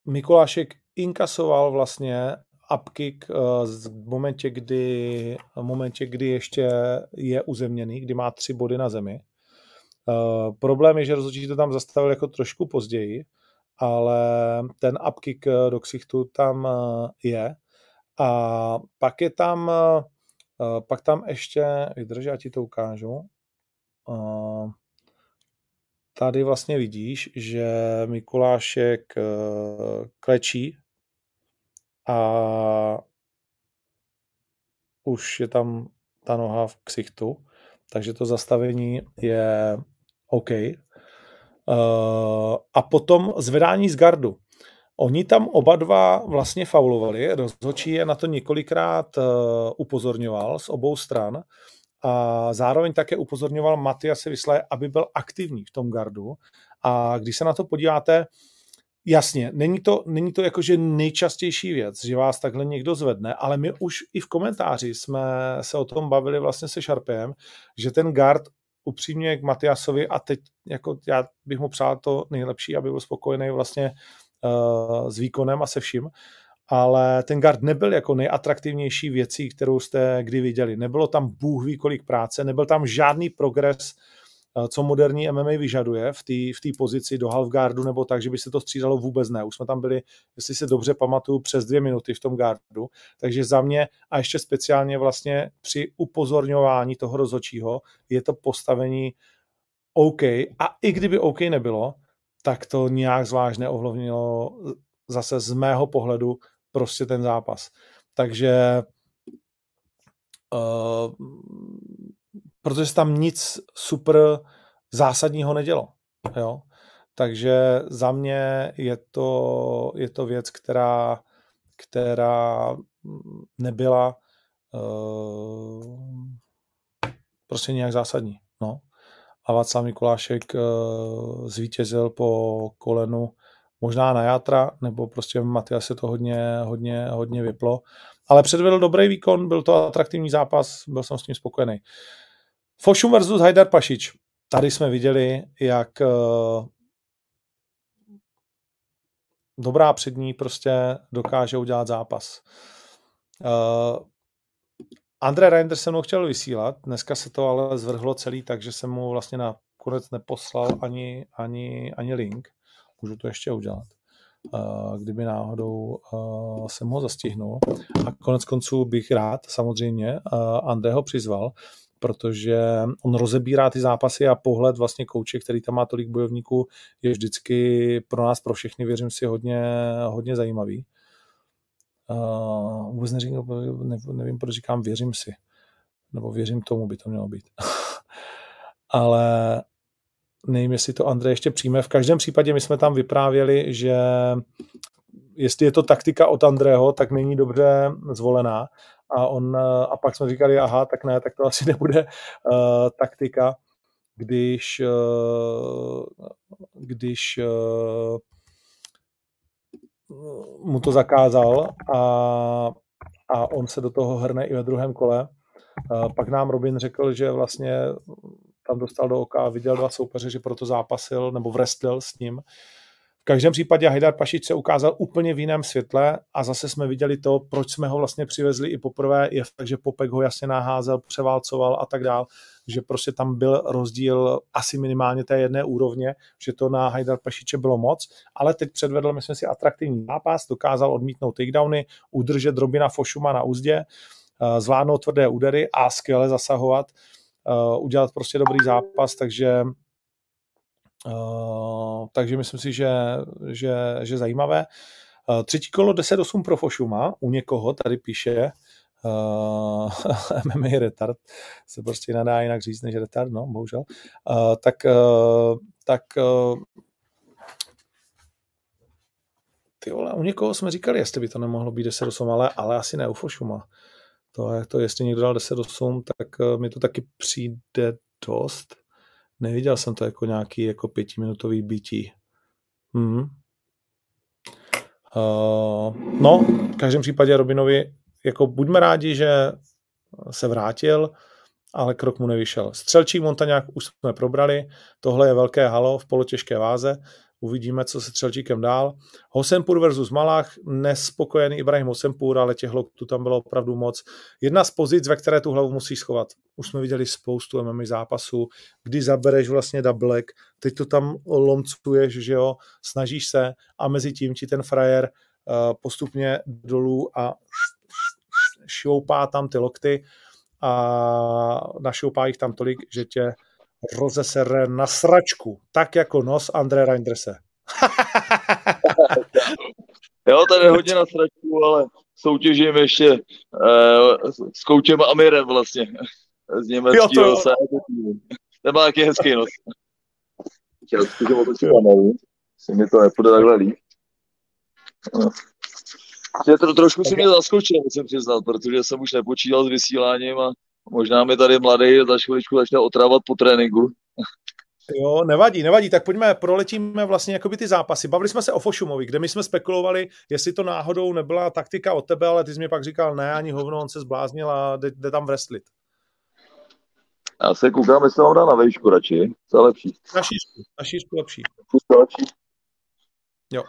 Mikulášek inkasoval vlastně upkick v momentě, kdy, v momentě, kdy ještě je uzemněný, kdy má tři body na zemi. Uh, problém je, že rozhodčí to tam zastavil jako trošku později, ale ten upkick eh, do ksichtu tam eh, je. A pak je tam, eh, pak tam ještě, vydrž, já ti to ukážu. Tady vlastně vidíš, že Mikulášek klečí a už je tam ta noha v ksichtu, takže to zastavení je OK. Uh, a potom zvedání z gardu. Oni tam oba dva vlastně faulovali, rozhodčí je na to několikrát uh, upozorňoval z obou stran a zároveň také upozorňoval Matiase Vyslaje, aby byl aktivní v tom gardu. A když se na to podíváte, Jasně, není to, není to jakože nejčastější věc, že vás takhle někdo zvedne, ale my už i v komentáři jsme se o tom bavili vlastně se Sharpem, že ten guard upřímně k Matiasovi a teď jako já bych mu přál to nejlepší, aby byl spokojený vlastně uh, s výkonem a se vším, ale ten guard nebyl jako nejatraktivnější věcí, kterou jste kdy viděli. Nebylo tam bůh ví kolik práce, nebyl tam žádný progres Eh, co moderní MMA vyžaduje v té v pozici do halfguardu nebo tak, že by se to střídalo vůbec ne. Už jsme tam byli, jestli se dobře pamatuju, přes dvě minuty v tom gardu, takže za mě a ještě speciálně vlastně při upozorňování toho rozhodčího je to postavení OK a i kdyby OK nebylo, tak to nějak zvlášť neovlivnilo zase z mého pohledu prostě ten zápas. Takže uh, protože se tam nic super zásadního nedělo. Jo? Takže za mě je to, je to věc, která, která nebyla uh, prostě nějak zásadní. No. A Václav Mikulášek uh, zvítězil po kolenu možná na játra, nebo prostě Matia se to hodně, hodně, hodně vyplo. Ale předvedl dobrý výkon, byl to atraktivní zápas, byl jsem s tím spokojený. Fošum versus Hajdar Pašič. Tady jsme viděli, jak uh, dobrá přední prostě dokáže udělat zápas. Uh, André Reinders se mnou chtěl vysílat, dneska se to ale zvrhlo celý, takže jsem mu vlastně na konec neposlal ani, ani, ani link. Můžu to ještě udělat. Uh, kdyby náhodou uh, jsem ho zastihnul. A konec konců bych rád samozřejmě uh, Andrého přizval, protože on rozebírá ty zápasy a pohled vlastně kouče, který tam má tolik bojovníků, je vždycky pro nás, pro všechny, věřím si, hodně, hodně zajímavý. Uh, vůbec neříkám, ne, nevím, proč říkám věřím si. Nebo věřím tomu by to mělo být. Ale nevím, jestli to Andrej ještě přijme. V každém případě my jsme tam vyprávěli, že jestli je to taktika od Andrého, tak není dobře zvolená, a, on, eh, a pak jsme říkali, aha, tak ne, tak to asi nebude uh, taktika, když, uh, když uh, mu to zakázal a, a on se do toho hrne i ve druhém kole. Uh, pak nám Robin řekl, že vlastně tam dostal do oka a viděl dva soupeře, že proto zápasil nebo vrestlil s ním každém případě Hajdar Pašič se ukázal úplně v jiném světle a zase jsme viděli to, proč jsme ho vlastně přivezli i poprvé, je fakt, že Popek ho jasně naházel, převálcoval a tak dál, že prostě tam byl rozdíl asi minimálně té jedné úrovně, že to na Hajdar Pašiče bylo moc, ale teď předvedl, myslím si, atraktivní zápas, dokázal odmítnout takedowny, udržet Robina Fošuma na úzdě, eh, zvládnout tvrdé údery a skvěle zasahovat, eh, udělat prostě dobrý zápas, takže Uh, takže myslím si, že, že, že zajímavé. Uh, třetí kolo 10-8 pro Fošuma, u někoho tady píše uh, MMA retard, se prostě nedá jinak říct než retard, no, bohužel. Uh, tak uh, tak uh, ty vole, u někoho jsme říkali, jestli by to nemohlo být 10-8, ale, ale asi ne u Fošuma. To, to, jestli někdo dal 10-8, tak uh, mi to taky přijde dost. Neviděl jsem to jako nějaký jako pětiminutový bytí. Mm. Uh, no, v každém případě Robinovi, jako buďme rádi, že se vrátil, ale krok mu nevyšel. Střelčí Montaňák už jsme probrali, tohle je velké halo v polotěžké váze, Uvidíme, co se Třelčíkem dál. Hosenpur versus Malach, nespokojený Ibrahim Hosenpur, ale těch tu tam bylo opravdu moc. Jedna z pozic, ve které tu hlavu musíš schovat. Už jsme viděli spoustu MMA zápasů, kdy zabereš vlastně doublek, teď to tam lomcuješ, že jo, snažíš se a mezi tím ti ten frajer uh, postupně dolů a šoupá tam ty lokty a našoupá jich tam tolik, že tě rozesere na sračku, tak jako nos André Reinderse. jo, to je hodně na sračku, ale soutěžím ještě uh, s koučem Amirem vlastně, z německého. Ten má taky hezký nos. Já zkusím otočit kameru, si mi to nepůjde takhle líp. No. To trošku si mě zaskočil, musím přiznat, protože jsem už nepočítal s vysíláním a možná mi tady mladý za chviličku začne otravat po tréninku. Jo, nevadí, nevadí, tak pojďme, proletíme vlastně jakoby ty zápasy. Bavili jsme se o Fošumovi, kde my jsme spekulovali, jestli to náhodou nebyla taktika od tebe, ale ty jsi mi pak říkal, ne, ani hovno, on se zbláznil a jde, jde tam wrestlit. Já se koukám, jestli mám dá na vejšku radši, co je lepší. Na šířku, na šířku lepší. Šířku lepší. Jo.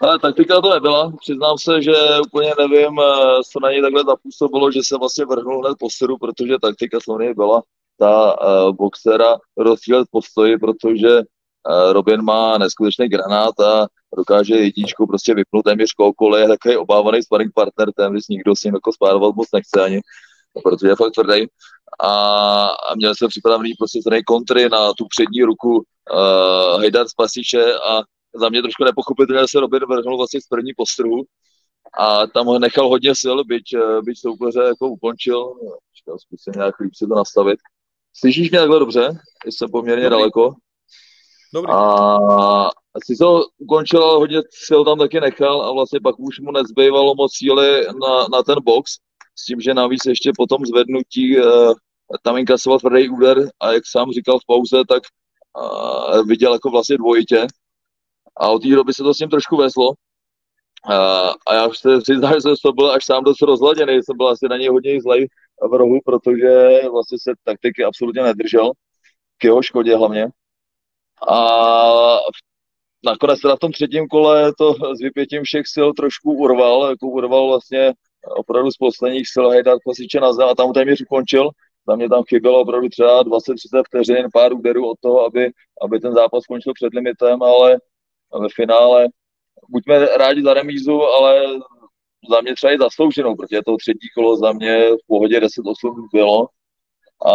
Ale taktika to nebyla, přiznám se, že úplně nevím, eh, co na něj takhle zapůsobilo, že se vlastně vrhnul hned po protože taktika samozřejmě byla ta uh, boxera rozstřílet postoji, protože uh, Robin má neskutečný granát a dokáže jedničku prostě vypnout téměř kohokoliv, je takový obávaný sparring partner, téměř nikdo s ním jako spárovat moc nechce ani, protože je fakt tvrdý. A, a měl jsem připravený prostě kontry na tu přední ruku uh, Hejdar Spasiče a za mě trošku nepochopitelně se Robin vrhnul vlastně z první postrhu a tam ho nechal hodně sil, byť, byť soupeře jako ukončil. Zkusím nějak líp si to nastavit. Slyšíš mě takhle dobře? Jsem poměrně Dobrý. daleko. Dobrý. A asi to ukončil, hodně sil tam taky nechal a vlastně pak už mu nezbývalo moc síly na, na ten box, s tím, že navíc ještě po tom zvednutí uh, tam inkasoval tvrdý úder a jak sám říkal v pauze, tak uh, viděl jako vlastně dvojitě a od té doby se to s ním trošku vezlo. Uh, a já už se přiznám, že jsem to byl až sám dost rozladěný, jsem byl asi na něj hodně zlej v rohu, protože vlastně se taktiky absolutně nedržel, k jeho škodě hlavně. A nakonec teda v tom třetím kole to s vypětím všech sil trošku urval, jako urval vlastně opravdu z posledních sil Hejdar Klasiče na zem a tam téměř ukončil. Tam mě tam chybělo opravdu třeba 20-30 vteřin, pár úderů od toho, aby, aby ten zápas skončil před limitem, ale ve finále. Buďme rádi za remízu, ale za mě třeba i zaslouženou, protože to třetí kolo za mě v pohodě 10-8 bylo. A,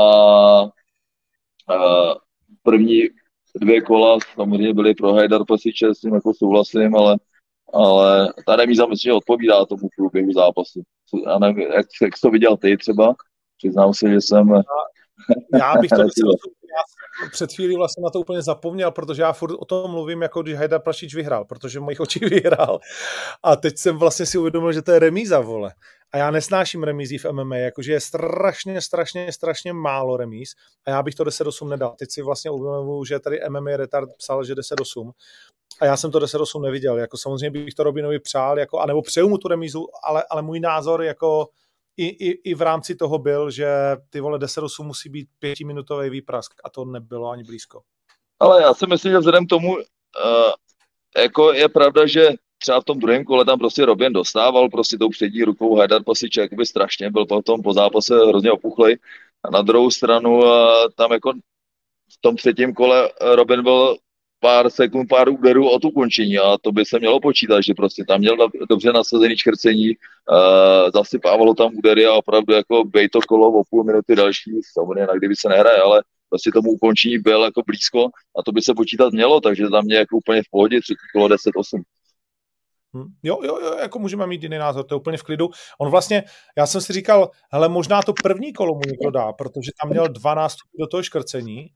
a první dvě kola samozřejmě byly pro Hajdar Pasiče, s tím jako souhlasím, ale, ale ta remíza myslím, že odpovídá tomu průběhu zápasu. Já nevím, jak, jak jsi to viděl ty třeba, přiznám se, že jsem... Já bych to já před chvílí vlastně na to úplně zapomněl, protože já furt o tom mluvím, jako když Hajdar Prašič vyhrál, protože v mojich očích vyhrál. A teď jsem vlastně si uvědomil, že to je remíza, vole. A já nesnáším remízí v MMA, jakože je strašně, strašně, strašně málo remíz a já bych to 10-8 nedal. Teď si vlastně uvědomuji, že tady MMA Retard psal, že 10-8 a já jsem to 10-8 neviděl. Jako samozřejmě bych to Robinovi přál, jako, anebo přeju mu tu remízu, ale, ale můj názor jako i, i, i v rámci toho byl, že ty vole 10 musí být pětiminutový výprask a to nebylo ani blízko. Ale já si myslím, že vzhledem k tomu, uh, jako je pravda, že třeba v tom druhém kole tam prostě Robin dostával prostě tou přední rukou Hajdar Pasič jakoby strašně, byl potom po zápase hrozně opuchlej. A na druhou stranu uh, tam jako v tom třetím kole Robin byl pár sekund, pár úderů od ukončení a to by se mělo počítat, že prostě tam měl dobře nasazený čkrcení, uh, zasypávalo tam údery a opravdu jako bej to kolo o půl minuty další, samozřejmě na kdyby se nehraje, ale prostě tomu ukončení byl jako blízko a to by se počítat mělo, takže za mě jako úplně v pohodě, třetí kolo 10-8. Hm. Jo, jo, jo, jako můžeme mít jiný názor, to je úplně v klidu. On vlastně, já jsem si říkal, hele, možná to první kolo mu někdo dá, protože tam měl 12 do toho škrcení,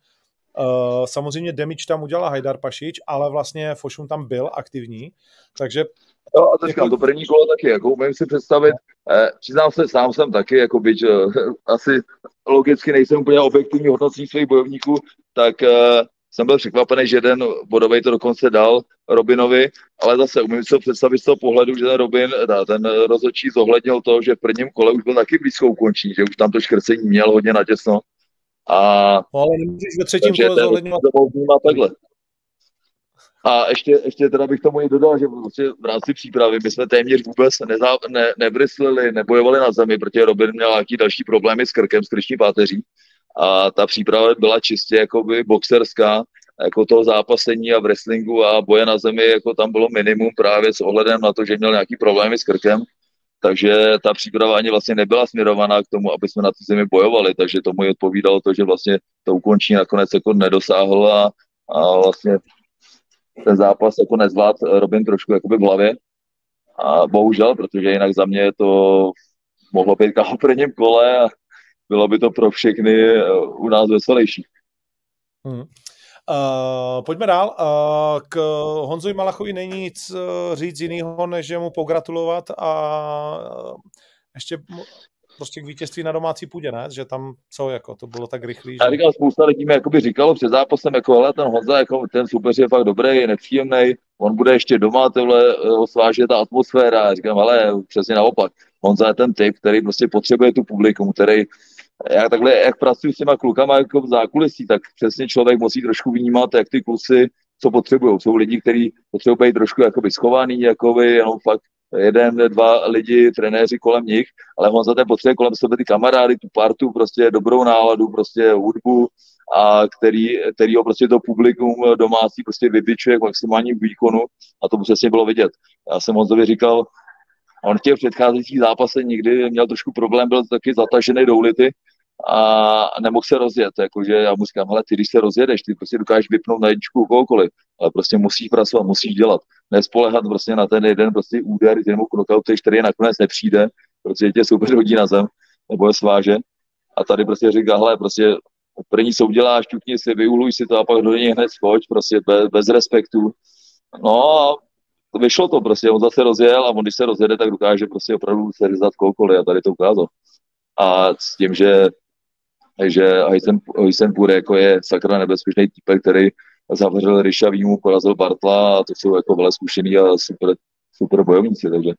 Uh, samozřejmě damage tam udělal Hajdar Pašič, ale vlastně Fošun tam byl aktivní, takže... No a to říkám, to první kolo taky, jako umím si představit, eh, přiznám se, sám jsem taky, jako byť eh, asi logicky nejsem úplně objektivní hodnocení svých bojovníků, tak eh, jsem byl překvapený, že jeden bodový to dokonce dal Robinovi, ale zase umím si to představit z toho pohledu, že ten Robin, ten rozhodčí zohlednil to, že v prvním kole už byl taky blízko ukončení, že už tam to škrcení měl hodně natěsno a, no, ale nemůžeš ve třetím kole zohledňovat. takhle. A ještě, ještě teda bych tomu i dodal, že vlastně v rámci přípravy my jsme téměř vůbec nezá, ne, nebryslili, nebojovali na zemi, protože Robin měl nějaký další problémy s krkem, s krční páteří. A ta příprava byla čistě jakoby boxerská, jako toho zápasení a v wrestlingu a boje na zemi, jako tam bylo minimum právě s ohledem na to, že měl nějaký problémy s krkem takže ta příprava ani vlastně nebyla směrovaná k tomu, aby jsme na té zemi bojovali, takže tomu i odpovídalo to, že vlastně to ukončení nakonec jako nedosáhl a, a vlastně ten zápas jako nezvlád Robin trošku jakoby v hlavě. A bohužel, protože jinak za mě to mohlo být v prvním kole a bylo by to pro všechny eh, u nás veselější. Hmm. Uh, pojďme dál. Uh, k Honzovi Malachovi není nic uh, říct jiného, než mu pogratulovat a uh, ještě prostě k vítězství na domácí půdě, ne? Že tam co, jako to bylo tak rychlý. Že... Já říkal, spousta lidí mi jakoby říkalo před zápasem, jako ale ten Honza, jako ten super je fakt dobrý, je nepříjemný, on bude ještě doma, tohle osváže ta atmosféra. Já říkám, ale přesně naopak. Honza je ten typ, který prostě potřebuje tu publikum, který já takhle, jak pracuji s těma klukama jako v zákulisí, tak přesně člověk musí trošku vnímat, jak ty kluci co potřebují. Jsou lidi, kteří potřebují být trošku jakoby schovaný, jakoby jenom fakt jeden, dva lidi, trenéři kolem nich, ale on za ten potřebuje kolem sebe ty kamarády, tu partu, prostě dobrou náladu, prostě hudbu, a který, který ho prostě to publikum domácí prostě vybičuje k maximálním výkonu a to přesně bylo vidět. Já jsem Honzovi říkal, on v těch předcházejících zápasech nikdy měl trošku problém, byl taky zatažený do ulity a nemohl se rozjet, jakože já mu říkám, hele, ty když se rozjedeš, ty prostě dokážeš vypnout na jedničku kohokoliv, ale prostě musíš pracovat, musíš dělat, nespolehat prostě na ten jeden prostě úder, který mu knockout, který nakonec nepřijde, protože tě super hodí na zem, nebo je sváže. A tady prostě říká, hele, prostě první co uděláš, ťukni si, vyuluj si to a pak do něj hned skoč, prostě bez, bez respektu. No a vyšlo to prostě, on zase rozjel a on když se rozjede, tak dokáže prostě opravdu se kohokoliv a tady to ukázal. A s tím, že že Heisenpur jako je sakra nebezpečný typ, který zavřel Ryša Výmu, porazil Bartla a to jsou jako velmi zkušený a super, super bojovníci, takže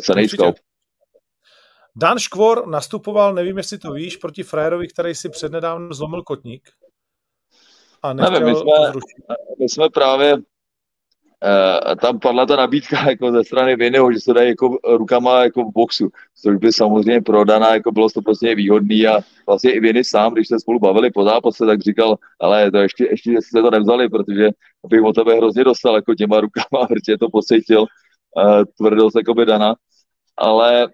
cený scout. Dan Škvor nastupoval, nevím, jestli to víš, proti Frajerovi, který si přednedávno zlomil kotník. A nevím, my jsme, my jsme právě tam padla ta nabídka jako ze strany Vinyho, že se dají jako rukama jako v boxu, což by samozřejmě prodaná, jako bylo to prostě výhodný a vlastně i Viny sám, když se spolu bavili po zápase, tak říkal, ale to ještě, ještě jste to nevzali, protože bych o tebe hrozně dostal jako těma rukama, protože to pocítil, uh, tvrdost jako by Dana, ale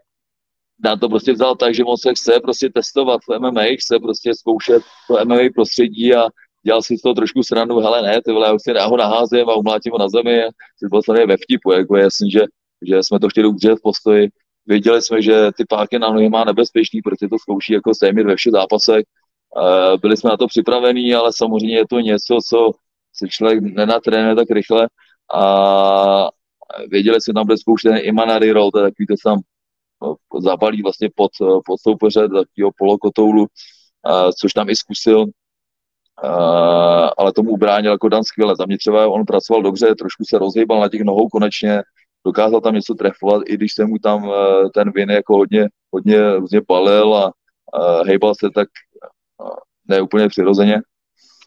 Dan to prostě vzal tak, že on se chce prostě testovat v MMA, chce prostě zkoušet to MMA prostředí a dělal si z toho trošku srandu, hele ne, ty vole, já si ho naházím a umlátím ho na zemi a si byl samozřejmě ve vtipu, jako jasný, že, že jsme to chtěli udržet v postoji. Věděli jsme, že ty páky na nohy má nebezpečný, protože to zkouší jako téměř ve všech zápasech. Byli jsme na to připravení, ale samozřejmě je to něco, co se člověk nenatrénuje tak rychle a věděli jsme, tam bude zkoušet ten Imanari roll, to je takový to tam no, zapalí vlastně pod, pod soupeře, takového polokotoulu, což tam i zkusil. Uh, ale tomu ubránil jako Dan skvěle. Za mě třeba on pracoval dobře, trošku se rozhýbal na těch nohou konečně, dokázal tam něco trefovat, i když se mu tam uh, ten vin jako hodně, hodně různě palil a uh, hejbal se tak uh, přirozeně.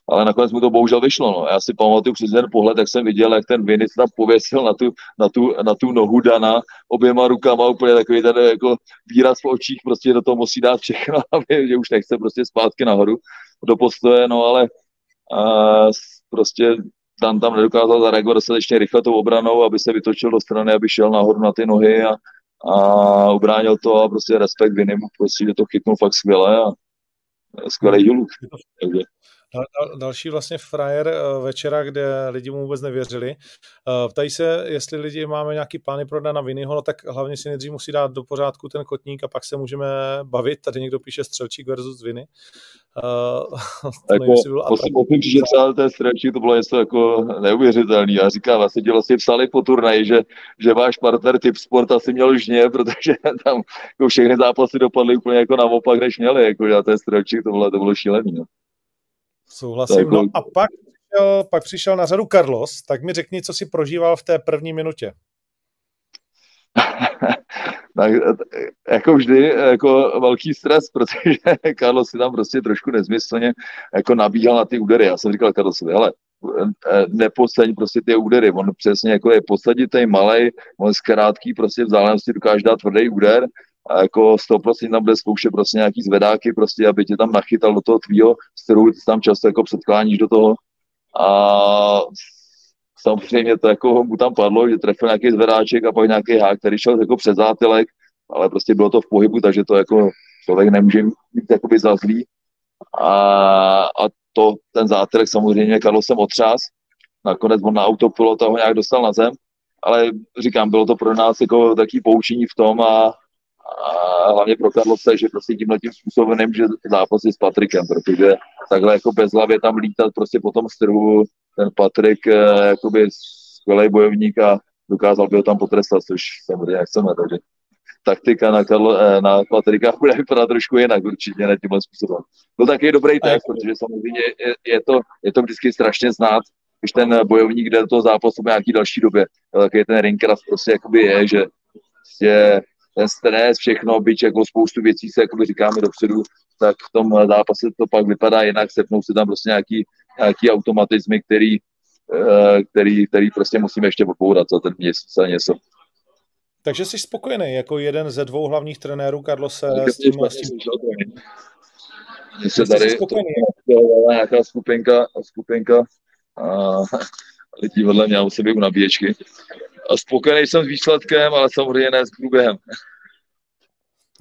Ale nakonec mu to bohužel vyšlo. No. Já si pamatuju přes ten pohled, jak jsem viděl, jak ten Vinic tam pověsil na tu, na, tu, na tu nohu Dana oběma rukama, úplně takový ten jako výraz v očích, prostě do toho musí dát všechno, aby, že už nechce prostě zpátky nahoru do postoje, no ale a, prostě tam, tam nedokázal zareagovat dostatečně rychle tou obranou, aby se vytočil do strany, aby šel nahoru na ty nohy a, a ubránil to a prostě respekt Vinimu, prostě, že to chytnul fakt skvěle a skvělý hiluk. Takže další vlastně frajer eh, večera, kde lidi mu vůbec nevěřili. Eh, ptají se, jestli lidi máme nějaký plány pro na Vinyho, no tak hlavně si nejdřív musí dát do pořádku ten kotník a pak se můžeme bavit. Tady někdo píše Střelčík versus Viny. Uh, jako, musím říct, že třeba ten Střelčík to bylo něco jako neuvěřitelný. Já říkám, vlastně ti vlastně psali po turnaji, že, že váš partner typ sport asi měl žně, protože tam jako všechny zápasy dopadly úplně jako naopak, než měli. Jako, že ten Střelčík to bylo, to bylo šílený. No. Souhlasím. No a pak přišel, pak přišel na řadu Carlos, tak mi řekni, co si prožíval v té první minutě. tak, jako vždy, jako velký stres, protože Carlos si tam prostě trošku nezmyslně jako nabíhal na ty údery. Já jsem říkal Carlosovi, hele, neposaď prostě ty údery. On přesně jako je posaditej, malej, on z krátký prostě vzdálenosti dokáže dát tvrdý úder a jako 100% tam bude zkoušet prostě nějaký zvedáky, prostě, aby tě tam nachytal do toho tvýho, s kterou tam často jako předkláníš do toho. A samozřejmě to jako mu tam padlo, že trefil nějaký zvedáček a pak nějaký hák, který šel jako přes zátylek, ale prostě bylo to v pohybu, takže to jako člověk nemůže mít jakoby za zlý. A, a to, ten zátylek samozřejmě Karlo jsem otřás, nakonec on na autopilota ho nějak dostal na zem, ale říkám, bylo to pro nás jako taký poučení v tom a, a hlavně pro Karlose, že prostě tímhle tím způsobem nemůže zápasit s Patrikem, protože takhle jako bez hlavě tam lítat prostě po tom strhu, ten Patrik eh, jakoby skvělý bojovník a dokázal by ho tam potrestat, což samozřejmě chceme, takže taktika na, Karlo, eh, na Patrika bude vypadat trošku jinak určitě, ne tímhle způsobem. Byl taky dobrý test, protože samozřejmě je, je, to, je to vždycky strašně znát, když ten bojovník jde do toho zápasu v nějaký další době. Taky ten ringcraft prostě jakoby je, že prostě ten stres, všechno, byť jako spoustu věcí se jakoby říkáme dopředu, tak v tom zápase to pak vypadá jinak, sepnou se tam prostě nějaký, nějaký automatizmy, který, eh, který, který prostě musíme ještě odbourat za ten měsíc a něco. Takže jsi spokojený jako jeden ze dvou hlavních trenérů Carlose s tím, s tím... se tady nějaká skupinka, skupinka a lidí vedle mě musí být u nabíječky. A spokojený jsem s výsledkem, ale samozřejmě ne s průběhem.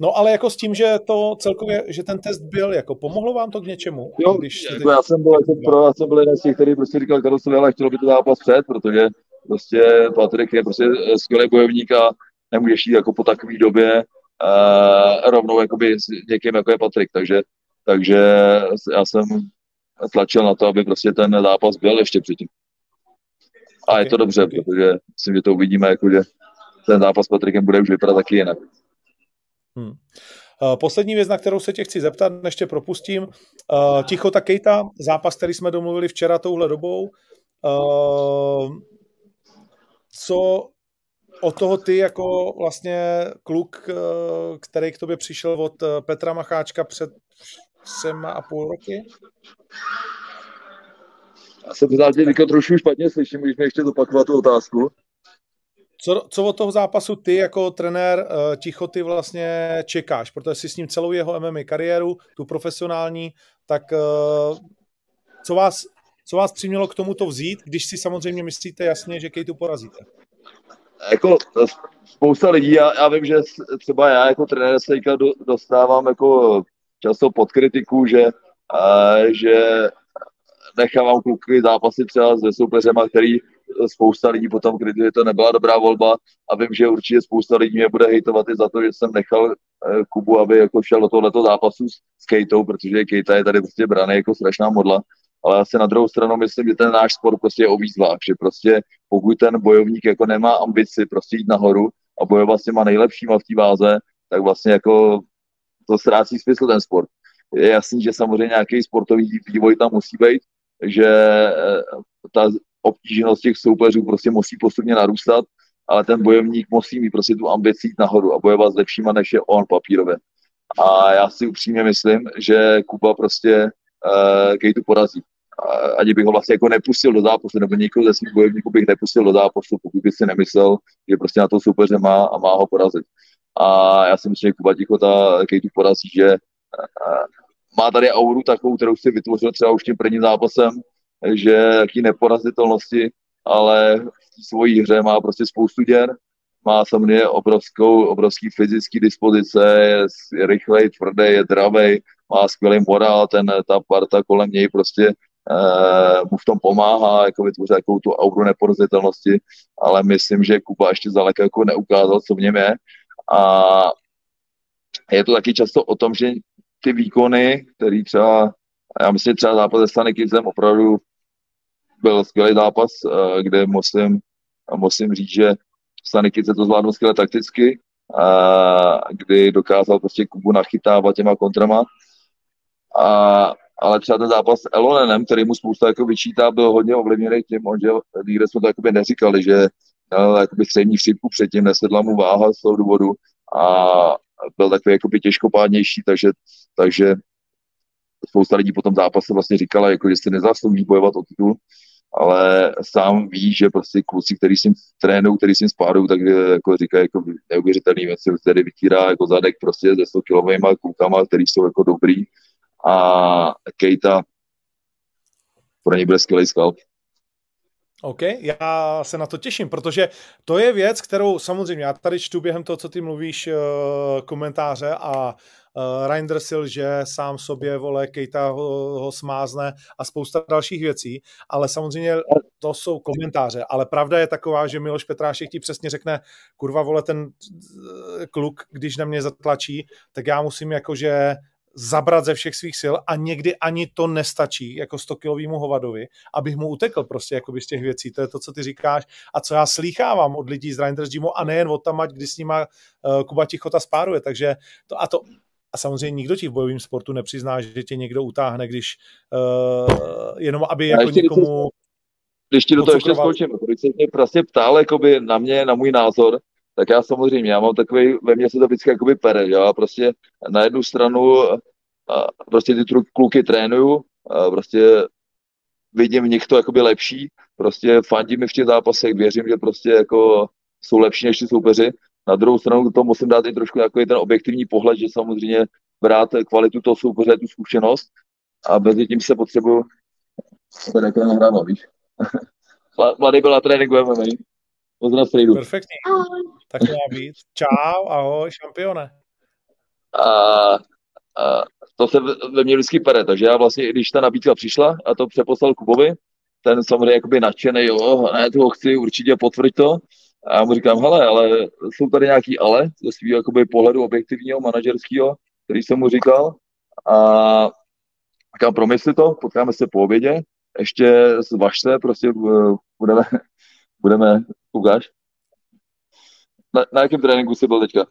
No ale jako s tím, že to celkově, že ten test byl, jako pomohlo vám to k něčemu? Jo, když jako já jsem byl jako pro, já jsem byl jeden z těch, který prostě říkal Karlosovi, ale chtělo by to zápas před, protože prostě Patrik je prostě skvělý bojovník a nemůžeš jít jako po takové době uh, rovnou jakoby s někým, jako je Patrik, takže, takže já jsem tlačil na to, aby prostě ten zápas byl ještě předtím. A okay, je to dobře, okay. protože myslím, že to uvidíme, jako, že ten zápas s Patrikem bude už vypadat taky jinak. Hmm. Eh, poslední věc, na kterou se tě chci zeptat, než tě propustím. Uh, Tichota Kejta, zápas, který jsme domluvili včera touhle dobou. Uh, co od toho ty jako vlastně kluk, který k tobě přišel od Petra Macháčka před třema a půl roky? Já jsem tě trošku špatně slyším, když mi ještě zopakovat tu otázku. Co, co od toho zápasu ty jako trenér uh, Tichoty vlastně čekáš? Protože jsi s ním celou jeho MMA kariéru, tu profesionální, tak uh, co, vás, co vás přimělo k tomu to vzít, když si samozřejmě myslíte jasně, že Kejtu porazíte? Jako spousta lidí, já, já vím, že třeba já jako trenér se dostávám jako často pod kritiku, že, uh, že nechávám kluky zápasy třeba se soupeřema, který spousta lidí potom kritizuje, to nebyla dobrá volba a vím, že určitě spousta lidí mě bude hejtovat i za to, že jsem nechal eh, Kubu, aby jako šel do tohoto zápasu s, Kejtou, protože Kejta je tady prostě braný jako strašná modla. Ale asi na druhou stranu myslím, že ten náš sport prostě je o výzvách, že prostě pokud ten bojovník jako nemá ambici prostě jít nahoru a bojovat s těma nejlepšíma v té váze, tak vlastně jako to ztrácí smysl ten sport. Je jasný, že samozřejmě nějaký sportový vývoj tam musí být, že eh, ta obtíženost těch soupeřů prostě musí postupně narůstat, ale ten bojovník musí mít prostě tu ambici nahoru a bojovat s lepšíma, než je on papírově. A já si upřímně myslím, že Kuba prostě uh, Kejtu porazí. Ani bych ho vlastně jako nepustil do zápasu, nebo někoho ze svých bojovníků bych nepustil do zápasu, pokud by si nemyslel, že prostě na to soupeře má a má ho porazit. A já si myslím, že Kuba Tichota Kejtu porazí, že uh, má tady auru takovou, kterou si vytvořil třeba už tím prvním zápasem, že jaký neporazitelnosti, ale v svojí hře má prostě spoustu děr, má samozřejmě obrovskou, obrovský fyzický dispozice, je, rychlej, tvrdý, je dravej, má skvělý morál, ten, ta parta kolem něj prostě eh, mu v tom pomáhá, jako vytvořit takovou tu auru neporazitelnosti, ale myslím, že Kuba ještě zdaleka jako neukázal, co v něm je. A je to taky často o tom, že ty výkony, který třeba, já myslím, třeba zápas se Stany Kidsem opravdu byl skvělý zápas, eh, kde musím, musím říct, že Stany Kids to zvládl skvěle takticky, a kdy dokázal prostě Kubu nachytávat těma kontrama. A, ale třeba ten zápas s Elonenem, který mu spousta jako vyčítá, byl hodně ovlivněný tím, že nikde jsme to jakoby neříkali, že měl jakoby střední chřipku předtím, nesedla mu váha z toho důvodu a byl takový jakoby těžkopádnější, takže, takže spousta lidí po tom zápase vlastně říkala, jako, že si nezaslouží bojovat o titul, ale sám ví, že prostě kluci, který s ním trénují, který s ním spárují, tak jako říkají jako neuvěřitelný věci, který vytírá jako zadek prostě se 100 kilovými klukama, který jsou jako dobrý a Kejta pro něj bude skvělý skalp. OK, já se na to těším, protože to je věc, kterou samozřejmě já tady čtu během toho, co ty mluvíš, komentáře a uh, Reinders si lže, sám sobě, vole, Kejta ho, ho smázne a spousta dalších věcí, ale samozřejmě to jsou komentáře, ale pravda je taková, že Miloš Petrášek ti přesně řekne, kurva, vole, ten kluk, když na mě zatlačí, tak já musím jakože zabrat ze všech svých sil a někdy ani to nestačí jako 100 kilovýmu hovadovi, abych mu utekl prostě jakoby z těch věcí. To je to, co ty říkáš a co já slýchávám od lidí z Reinders Gymu a nejen od tam, kdy s nima uh, Kuba Tichota spáruje. Takže to, a to a samozřejmě nikdo ti v bojovém sportu nepřizná, že tě někdo utáhne, když uh, jenom aby jako někomu... Když ti do toho ještě skočím, když se mě prostě ptal jakoby na mě, na můj názor, tak já samozřejmě, já mám takový, ve mně se to vždycky jakoby pere, já prostě na jednu stranu a prostě ty kluky trénuju, a prostě vidím v nich to jakoby lepší, prostě fandím mi v těch zápasech, věřím, že prostě jako jsou lepší než ty soupeři. Na druhou stranu to musím dát i trošku jako ten objektivní pohled, že samozřejmě brát kvalitu toho soupeře, tu zkušenost a mezi tím se potřebuju to nahrává, víš. Mladý byl na tréninku MMA. Pozdrav Frejdu. Perfektní. Tak má být. Čau, ahoj, šampione. A, a to se ve mně vždycky pere, takže já vlastně, když ta nabídka přišla a to přeposlal Kubovi, ten samozřejmě jakoby nadšený, jo, ne, toho chci určitě potvrď to. A já mu říkám, hele, ale jsou tady nějaký ale ze svého jakoby pohledu objektivního, manažerského, který jsem mu říkal. A říkám, promysli to, potkáme se po obědě, ještě zvažte, prostě budeme, budeme, ukáž. Na, na jakém tréninku jsi byl teďka?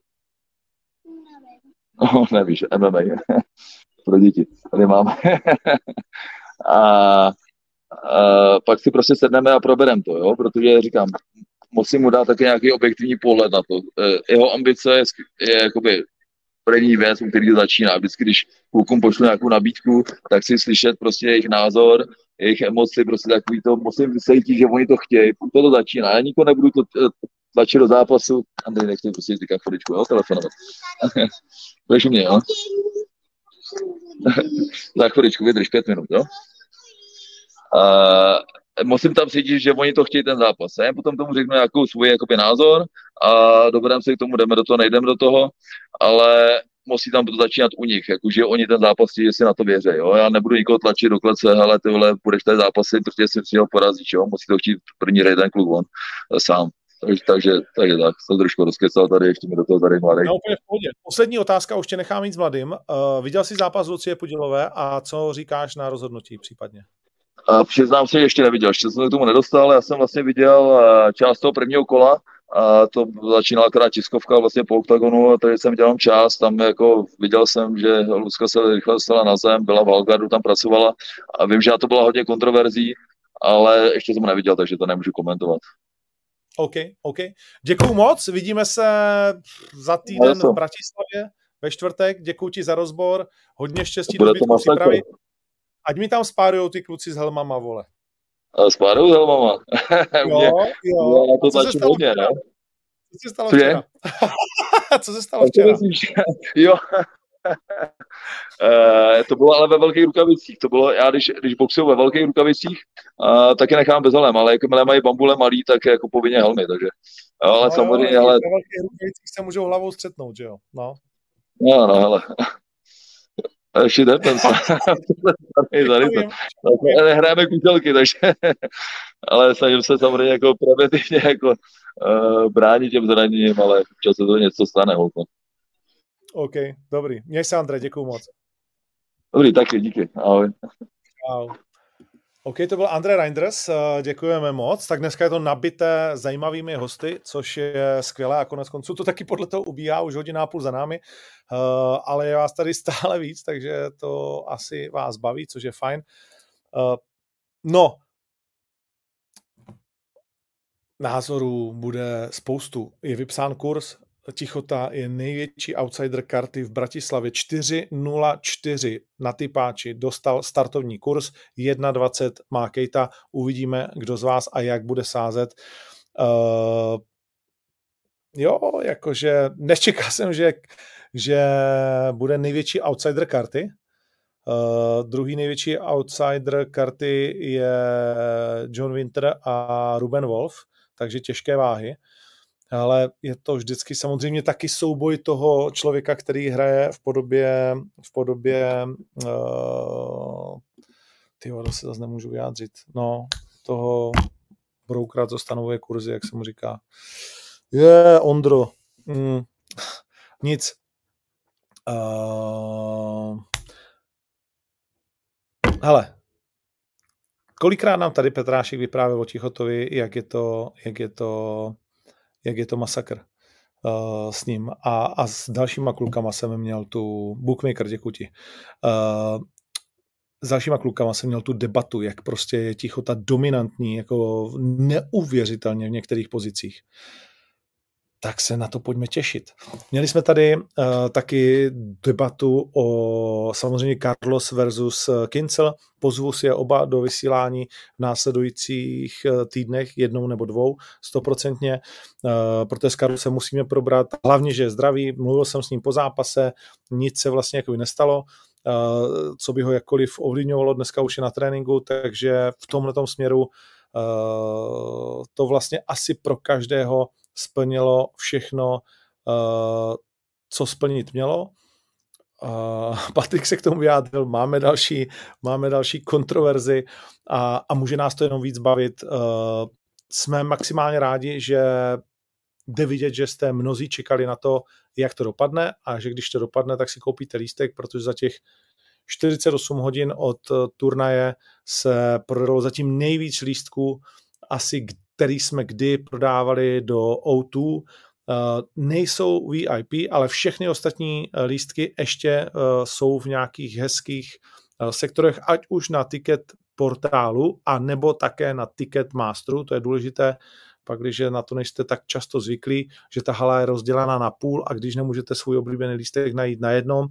No, nevíš, MMA. Pro děti. Tady máme. a, a, pak si prostě sedneme a probereme to, jo? protože říkám, musím mu dát taky nějaký objektivní pohled na to. E, jeho ambice je, je jakoby první věc, u který začíná. Vždycky, když klukům pošlu nějakou nabídku, tak si slyšet prostě jejich názor, jejich emoci, prostě takový to, musím vysvětlit, že oni to chtějí, to to začíná. Já nikoho nebudu to e, tlačit do zápasu, Andrej nechtěl prostě říkat chviličku, jo, telefonovat. Budeš mě, jo? Za chviličku, vydrž pět minut, jo? A musím tam cítit, že oni to chtějí ten zápas. Já potom tomu řeknu nějakou svůj jakoby, názor a dobrém se k tomu jdeme do toho, nejdeme do toho, ale musí tam to začínat u nich, jakože oni ten zápas že si na to věří. Jo? Já nebudu nikoho tlačit do klece, hele, ty vole, budeš té zápasy, protože si přijel porazit, jo? musí to chtít první jeden kluk on sám. Takže, takže, takže tak, jsem trošku rozkecal tady, ještě mi do toho tady mladý. No, úplně v pohodě. Poslední otázka, už tě nechám mít s mladým. Uh, viděl jsi zápas Lucie Podilové a co říkáš na rozhodnutí případně? Uh, přiznám se, že ještě neviděl, ještě jsem k tomu nedostal, já jsem vlastně viděl uh, část toho prvního kola, a to začínala krát tiskovka vlastně po oktagonu, takže jsem dělal čas, tam jako viděl jsem, že Lucka se rychle dostala na zem, byla v Valgardu, tam pracovala a vím, že to byla hodně kontroverzí, ale ještě jsem neviděl, takže to nemůžu komentovat. OK, OK. Děkuju moc, vidíme se za týden v Bratislavě ve čtvrtek. Děkuji ti za rozbor, hodně štěstí do zbytku přípravy. Ať mi tam spárujou ty kluci s helmama, vole. S helmama? jo, jo. Já to začnu hodně, ne? Co se stalo včera? Co se stalo včera? jo, Uh, to bylo ale ve velkých rukavicích. To bylo, já když, když boxuju ve velkých rukavicích, uh, tak je nechám bez helem, ale jakmile mají bambule malý, tak je jako povinně helmy, takže. Jo, ale no, samozřejmě, jo, ale... Ve velkých rukavicích se můžou hlavou střetnout, že jo? No. No, no, hele. Shit happens. Nehráme kutelky, takže... ale snažím se samozřejmě jako preventivně jako uh, bránit těm zraněním, ale občas se to něco stane. Holko. OK, dobrý. Měj se, Andrej, děkuju moc. Dobrý, taky, díky. Ahoj. Ahoj. OK, to byl Andrej Reinders, eh, děkujeme moc. Tak dneska je to nabité zajímavými hosty, což je skvělé a konec konců to taky podle toho ubíhá, už hodina a půl za námi, eh, ale je vás tady stále víc, takže to asi vás baví, což je fajn. Eh, no, názorů bude spoustu. Je vypsán kurz Tichota je největší outsider karty v Bratislavě. 4.04 na typáči dostal startovní kurz, 1.20 má Kejta. Uvidíme, kdo z vás a jak bude sázet. Uh, jo, jakože nečekal jsem, že, že bude největší outsider karty. Uh, druhý největší outsider karty je John Winter a Ruben Wolf, takže těžké váhy. Ale je to vždycky samozřejmě taky souboj toho člověka, který hraje v podobě, v podobě uh, ty se zase nemůžu vyjádřit, no, toho broukrat co stanovuje kurzy, jak se mu říká. Je, yeah, Ondro. Mm, nic. Uh, hele, kolikrát nám tady Petrášek vyprávěl o Tichotovi, jak je to, jak je to, jak je to masakr uh, s ním. A, a s dalšíma klukama jsem měl tu bookmaker, děkuji ti. Uh, s dalšíma klukama jsem měl tu debatu, jak prostě je Tichota dominantní, jako neuvěřitelně v některých pozicích. Tak se na to pojďme těšit. Měli jsme tady uh, taky debatu o samozřejmě Carlos versus Kincel. Pozvu si je oba do vysílání v následujících uh, týdnech, jednou nebo dvou, stoprocentně, uh, protože s Carlosem musíme probrat, hlavně, že je zdravý, mluvil jsem s ním po zápase, nic se vlastně jako nestalo, Eh, co by ho jakkoliv ovlivňovalo, dneska už je na tréninku, takže v tomhle směru eh, to vlastně asi pro každého splnilo všechno, eh, co splnit mělo. Patrik se k tomu vyjádřil, máme další, máme další kontroverzi a, a může nás to jenom víc bavit. Jsme maximálně rádi, že jde vidět, že jste mnozí čekali na to, jak to dopadne a že když to dopadne, tak si koupíte lístek, protože za těch 48 hodin od eh, turnaje se prodalo zatím nejvíc lístků, asi který jsme kdy prodávali do O2. Eh, nejsou VIP, ale všechny ostatní eh, lístky ještě jsou v nějakých hezkých sektorech, ať už na ticket portálu, a nebo také na ticket masteru, to je důležité, pak když na to nejste tak často zvyklí, že ta hala je rozdělaná na půl a když nemůžete svůj oblíbený lístek najít na jednom,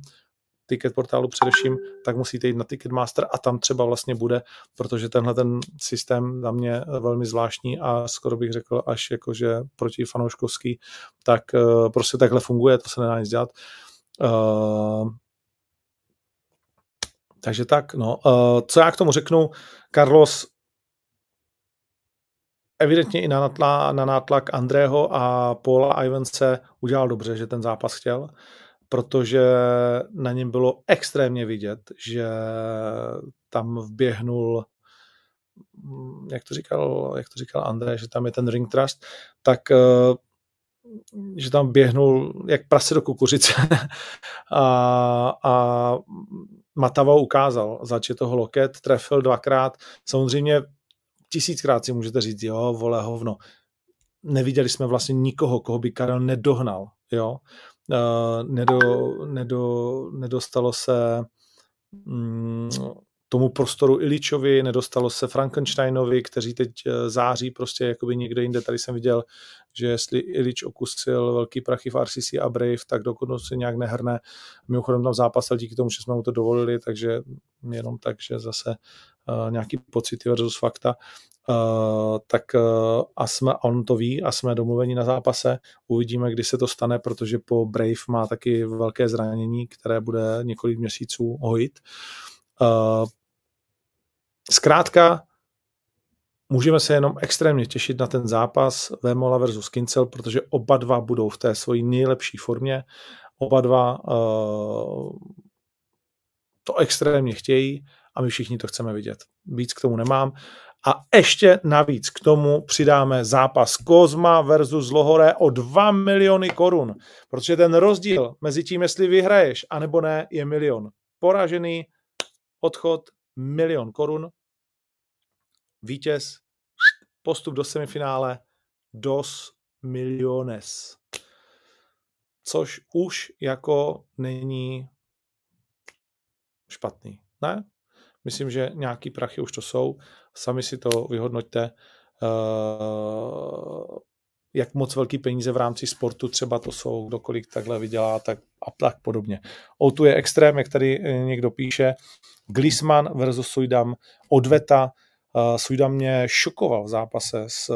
ticket portálu především, tak musíte jít na Ticketmaster a tam třeba vlastně bude, protože tenhle ten systém za mě velmi zvláštní a skoro bych řekl až jakože proti fanouškovský, tak uh, prostě takhle funguje, to se nedá nic dělat. Uh, takže tak, no. Uh, co já k tomu řeknu? Carlos evidentně i na, natla, na nátlak Andrého a Paula Ivanse udělal dobře, že ten zápas chtěl, protože na něm bylo extrémně vidět, že tam vběhnul jak to říkal, jak to říkal André, že tam je ten ring trust, tak eh, že tam běhnul jak prase do kukuřice a, a Matava ukázal, zač je toho loket, trefil dvakrát, samozřejmě tisíckrát si můžete říct, jo, vole, hovno. Neviděli jsme vlastně nikoho, koho by Karel nedohnal, jo. Uh, nedo, nedo, nedostalo se mm, tomu prostoru Iličovi, nedostalo se Frankensteinovi, kteří teď eh, září prostě jakoby někde jinde. Tady jsem viděl, že jestli Ilič okusil velký prachy v RCC a Brave, tak dokud se nějak nehrne. Mimochodem tam zápasil díky tomu, že jsme mu to dovolili, takže jenom tak, že zase nějaký pocity versus fakta. Uh, tak uh, a jsme, on to ví a jsme domluveni na zápase. Uvidíme, kdy se to stane, protože po Brave má taky velké zranění, které bude několik měsíců hojit. Uh, zkrátka, můžeme se jenom extrémně těšit na ten zápas Vemola versus Kincel, protože oba dva budou v té svojí nejlepší formě. Oba dva to extrémně chtějí a my všichni to chceme vidět. Víc k tomu nemám. A ještě navíc k tomu přidáme zápas Kozma versus Lohore o 2 miliony korun, protože ten rozdíl mezi tím, jestli vyhraješ anebo ne, je milion. Poražený odchod milion korun, vítěz, postup do semifinále, dos miliones. Což už jako není špatný. Ne? Myslím, že nějaký prachy už to jsou. Sami si to vyhodnoťte, uh, jak moc velký peníze v rámci sportu třeba to jsou, kdokoliv takhle vydělá, tak a tak podobně. O tu je extrém, jak tady eh, někdo píše. Glisman versus Sujdam, odveta. Uh, Sujdam mě šokoval v zápase s,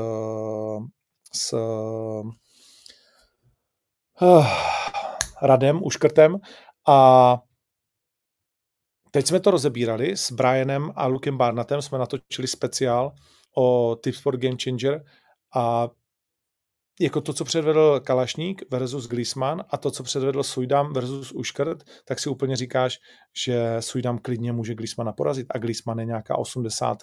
s uh, Radem, Uškrtem a teď jsme to rozebírali s Brianem a Lukem Barnatem, jsme natočili speciál o Tips for Game Changer a jako to, co předvedl Kalašník versus Glisman a to, co předvedl Sujdam versus Uškrt, tak si úplně říkáš, že Sujdam klidně může Glismana porazit a Glisman je nějaká 80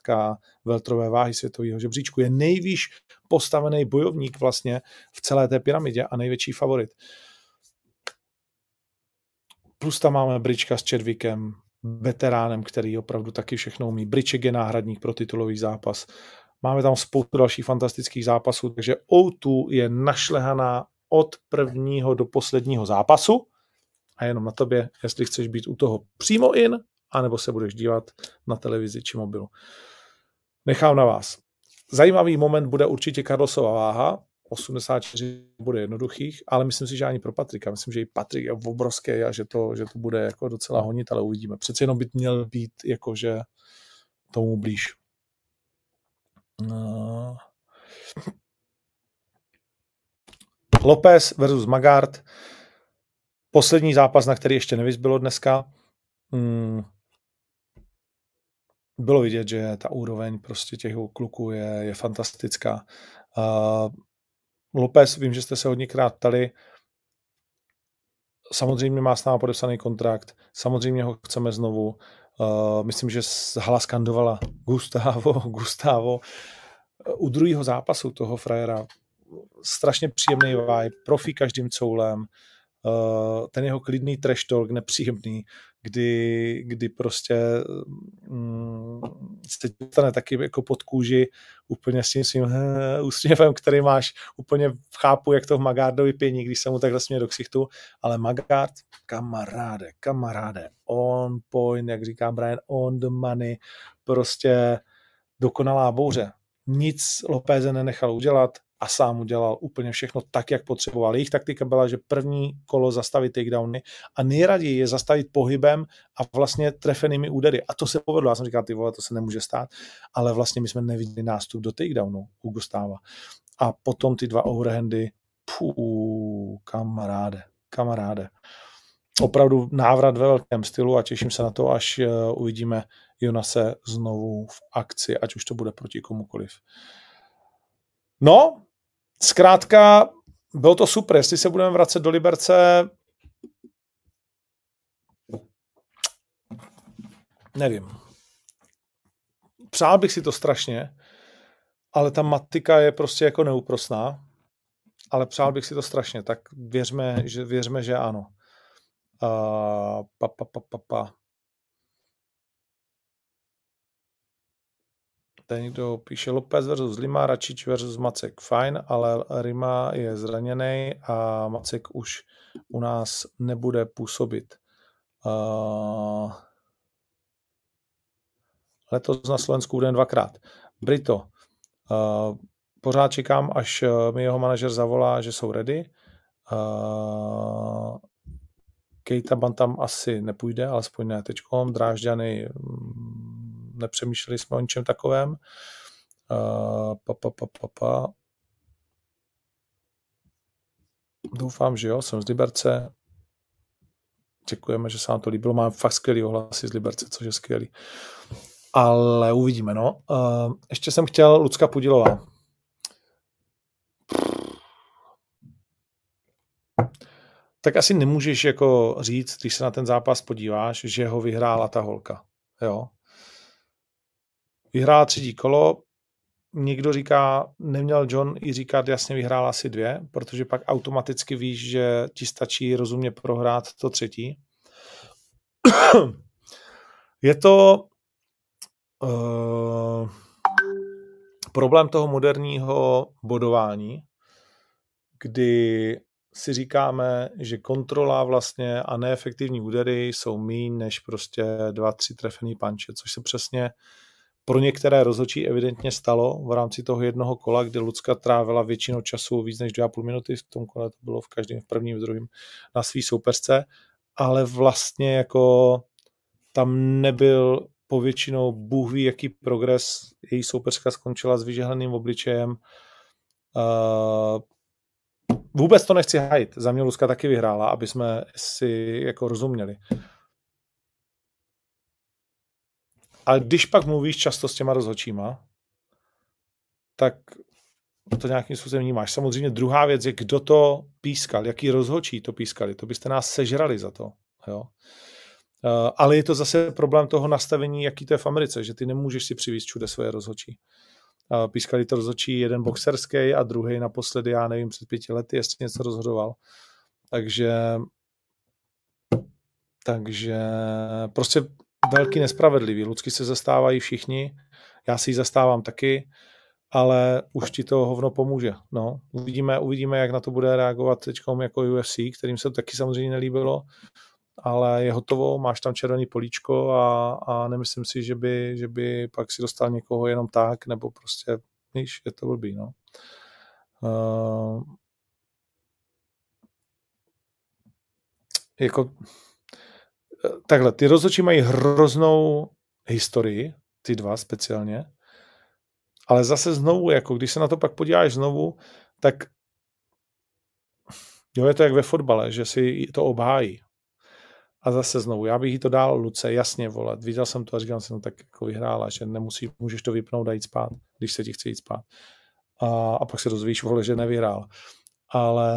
veltrové váhy světového žebříčku. Je nejvýš postavený bojovník vlastně v celé té pyramidě a největší favorit. Plus tam máme Brička s Čedvikem, veteránem, který opravdu taky všechno umí. Briček je náhradník pro titulový zápas. Máme tam spoustu dalších fantastických zápasů, takže O2 je našlehaná od prvního do posledního zápasu a jenom na tobě, jestli chceš být u toho přímo in, anebo se budeš dívat na televizi či mobilu. Nechám na vás. Zajímavý moment bude určitě Carlosova váha, 84 bude jednoduchých, ale myslím si, že ani pro Patrika. Myslím, že i Patrik je obrovský a že to, že to bude jako docela honit, ale uvidíme. Přece jenom by měl být jakože tomu blíž. No. Lopez versus Magard. Poslední zápas, na který ještě nevyzbylo dneska. Hmm. Bylo vidět, že ta úroveň prostě těch kluků je, je fantastická. Uh, Lopez, vím, že jste se hodněkrát ptali, samozřejmě má s námi podepsaný kontrakt, samozřejmě ho chceme znovu, Uh, myslím, že hala skandovala Gustavo, Gustavo. U druhého zápasu toho frajera strašně příjemný vibe, profi každým coulem, uh, ten jeho klidný trash talk, nepříjemný, kdy, kdy prostě um, se dostane taky jako pod kůži úplně s tím svým uh, úsměvem, který máš, úplně chápu, jak to v Magardovi pění, když se mu takhle směje do ksichtu, ale Magard, kamaráde, kamaráde, on point, jak říká Brian, on the money, prostě dokonalá bouře. Nic Lopéze nenechal udělat, a sám udělal úplně všechno tak, jak potřeboval. Jejich taktika byla, že první kolo zastavit takedowny a nejraději je zastavit pohybem a vlastně trefenými údery. A to se povedlo. Já jsem říkal, ty vole, to se nemůže stát, ale vlastně my jsme neviděli nástup do takedownu u Gustáva. A potom ty dva overhandy, pů, kamaráde, kamaráde. Opravdu návrat ve velkém stylu a těším se na to, až eh, uvidíme Jonase znovu v akci, ať už to bude proti komukoliv. No, zkrátka, bylo to super. Jestli se budeme vracet do Liberce, nevím. Přál bych si to strašně, ale ta matika je prostě jako neúprosná. Ale přál bych si to strašně, tak věřme, že, věřme, že ano. Uh, pa, pa, pa, pa, pa. Tady někdo píše Lopez versus Lima, Račič versus Macek. Fajn, ale Rima je zraněný a Macek už u nás nebude působit. Uh, letos na Slovensku bude dvakrát. Brito, uh, pořád čekám, až mi jeho manažer zavolá, že jsou ready. Uh, Kejta Bantam asi nepůjde, alespoň ne teďkom. Drážďany nepřemýšleli jsme o ničem takovém. Uh, pa, pa, pa, pa, pa. Doufám, že jo, jsem z Liberce. Děkujeme, že se vám to líbilo. Mám fakt skvělý ohlasy z Liberce, což je skvělý. Ale uvidíme, no. Uh, ještě jsem chtěl Lucka Pudilová. Tak asi nemůžeš jako říct, když se na ten zápas podíváš, že ho vyhrála ta holka. Jo? Vyhrál třetí kolo, někdo říká, neměl John i říkat, jasně vyhrál asi dvě, protože pak automaticky víš, že ti stačí rozumně prohrát to třetí. Je to uh, problém toho moderního bodování, kdy si říkáme, že kontrola vlastně a neefektivní údery jsou míň než prostě dva, tři trefený panče, což se přesně pro některé rozhodčí evidentně stalo v rámci toho jednoho kola, kde Lucka trávila většinu času, víc než 2,5 minuty, v tom kole to bylo v každém, v prvním, v druhém, na svý soupeřce, ale vlastně jako tam nebyl povětšinou Bůh ví, jaký progres. Její soupeřka skončila s vyžehleným obličejem. Uh, vůbec to nechci hajit. Za mě Lucka taky vyhrála, aby jsme si jako rozuměli. A když pak mluvíš často s těma rozhodčíma, tak to nějakým způsobem vnímáš. Samozřejmě druhá věc je, kdo to pískal, jaký rozhodčí to pískali. To byste nás sežrali za to. Jo? Uh, ale je to zase problém toho nastavení, jaký to je v Americe, že ty nemůžeš si přivízt všude svoje rozhodčí. Uh, pískali to rozhodčí jeden boxerský a druhý naposledy, já nevím, před pěti lety, jestli něco rozhodoval. Takže takže prostě velký nespravedlivý. Ludsky se zastávají všichni, já si ji zastávám taky, ale už ti to hovno pomůže. No, uvidíme, uvidíme, jak na to bude reagovat teď jako UFC, kterým se taky samozřejmě nelíbilo, ale je hotovo, máš tam červený políčko a, a nemyslím si, že by, že by pak si dostal někoho jenom tak, nebo prostě, víš, je to blbý, no. Uh, jako takhle, ty rozhodčí mají hroznou historii, ty dva speciálně, ale zase znovu, jako když se na to pak podíváš znovu, tak jo, je to jak ve fotbale, že si to obhájí. A zase znovu, já bych jí to dal Luce, jasně volat. Viděl jsem to a říkal jsem, no tak jako vyhrála, že nemusí, můžeš to vypnout a jít spát, když se ti chce jít spát. A, a pak se dozvíš, vole, že nevyhrál. Ale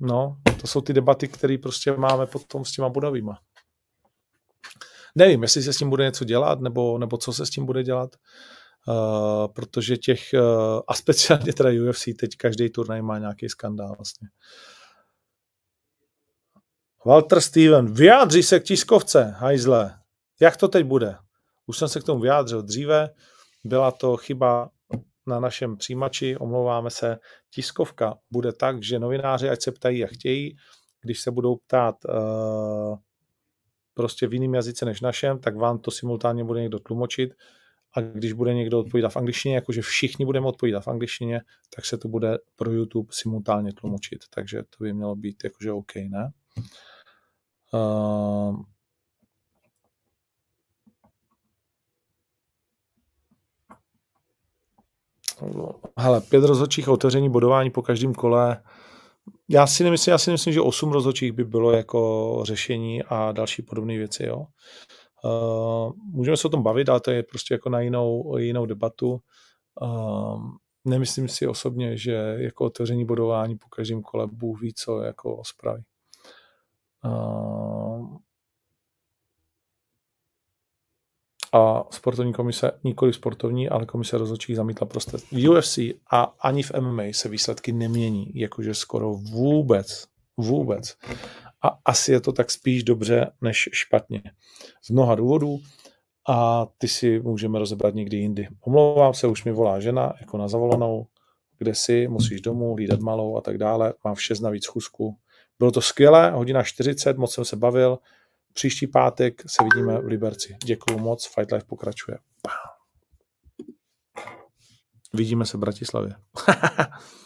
no, to jsou ty debaty, které prostě máme potom s těma budovýma. Nevím, jestli se s tím bude něco dělat, nebo, nebo co se s tím bude dělat, uh, protože těch, uh, a speciálně teda UFC, teď každý turnaj má nějaký skandál vlastně. Walter Steven, vyjádří se k tiskovce, hajzle. Jak to teď bude? Už jsem se k tomu vyjádřil dříve, byla to chyba na našem přijímači, omlouváme se, tiskovka bude tak, že novináři, ať se ptají, jak chtějí, když se budou ptát uh, prostě v jiném jazyce než našem, tak vám to simultánně bude někdo tlumočit a když bude někdo odpovídat v angličtině, jakože všichni budeme odpovídat v angličtině, tak se to bude pro YouTube simultánně tlumočit. Takže to by mělo být jakože OK, ne? Uh, hele, pět rozhodčích otevření bodování po každém kole já si nemyslím, já si nemyslím, že osm rozhodčích by bylo jako řešení a další podobné věci, jo. Uh, můžeme se o tom bavit, ale to je prostě jako na jinou, jinou debatu. Uh, nemyslím si osobně, že jako otevření bodování po každém kole Bůh ví, co jako spraví. Uh, a sportovní komise, nikoli sportovní, ale komise rozhodčích zamítla prostě. V UFC a ani v MMA se výsledky nemění, jakože skoro vůbec, vůbec. A asi je to tak spíš dobře, než špatně. Z mnoha důvodů a ty si můžeme rozebrat někdy jindy. Omlouvám se, už mi volá žena, jako na zavolanou, kde si, musíš domů, hlídat malou a tak dále. Mám v 6 navíc schůzku. Bylo to skvělé, hodina 40, moc jsem se bavil, Příští pátek se vidíme v Liberci. Děkuju moc, Fight Life pokračuje. Vidíme se v Bratislavě.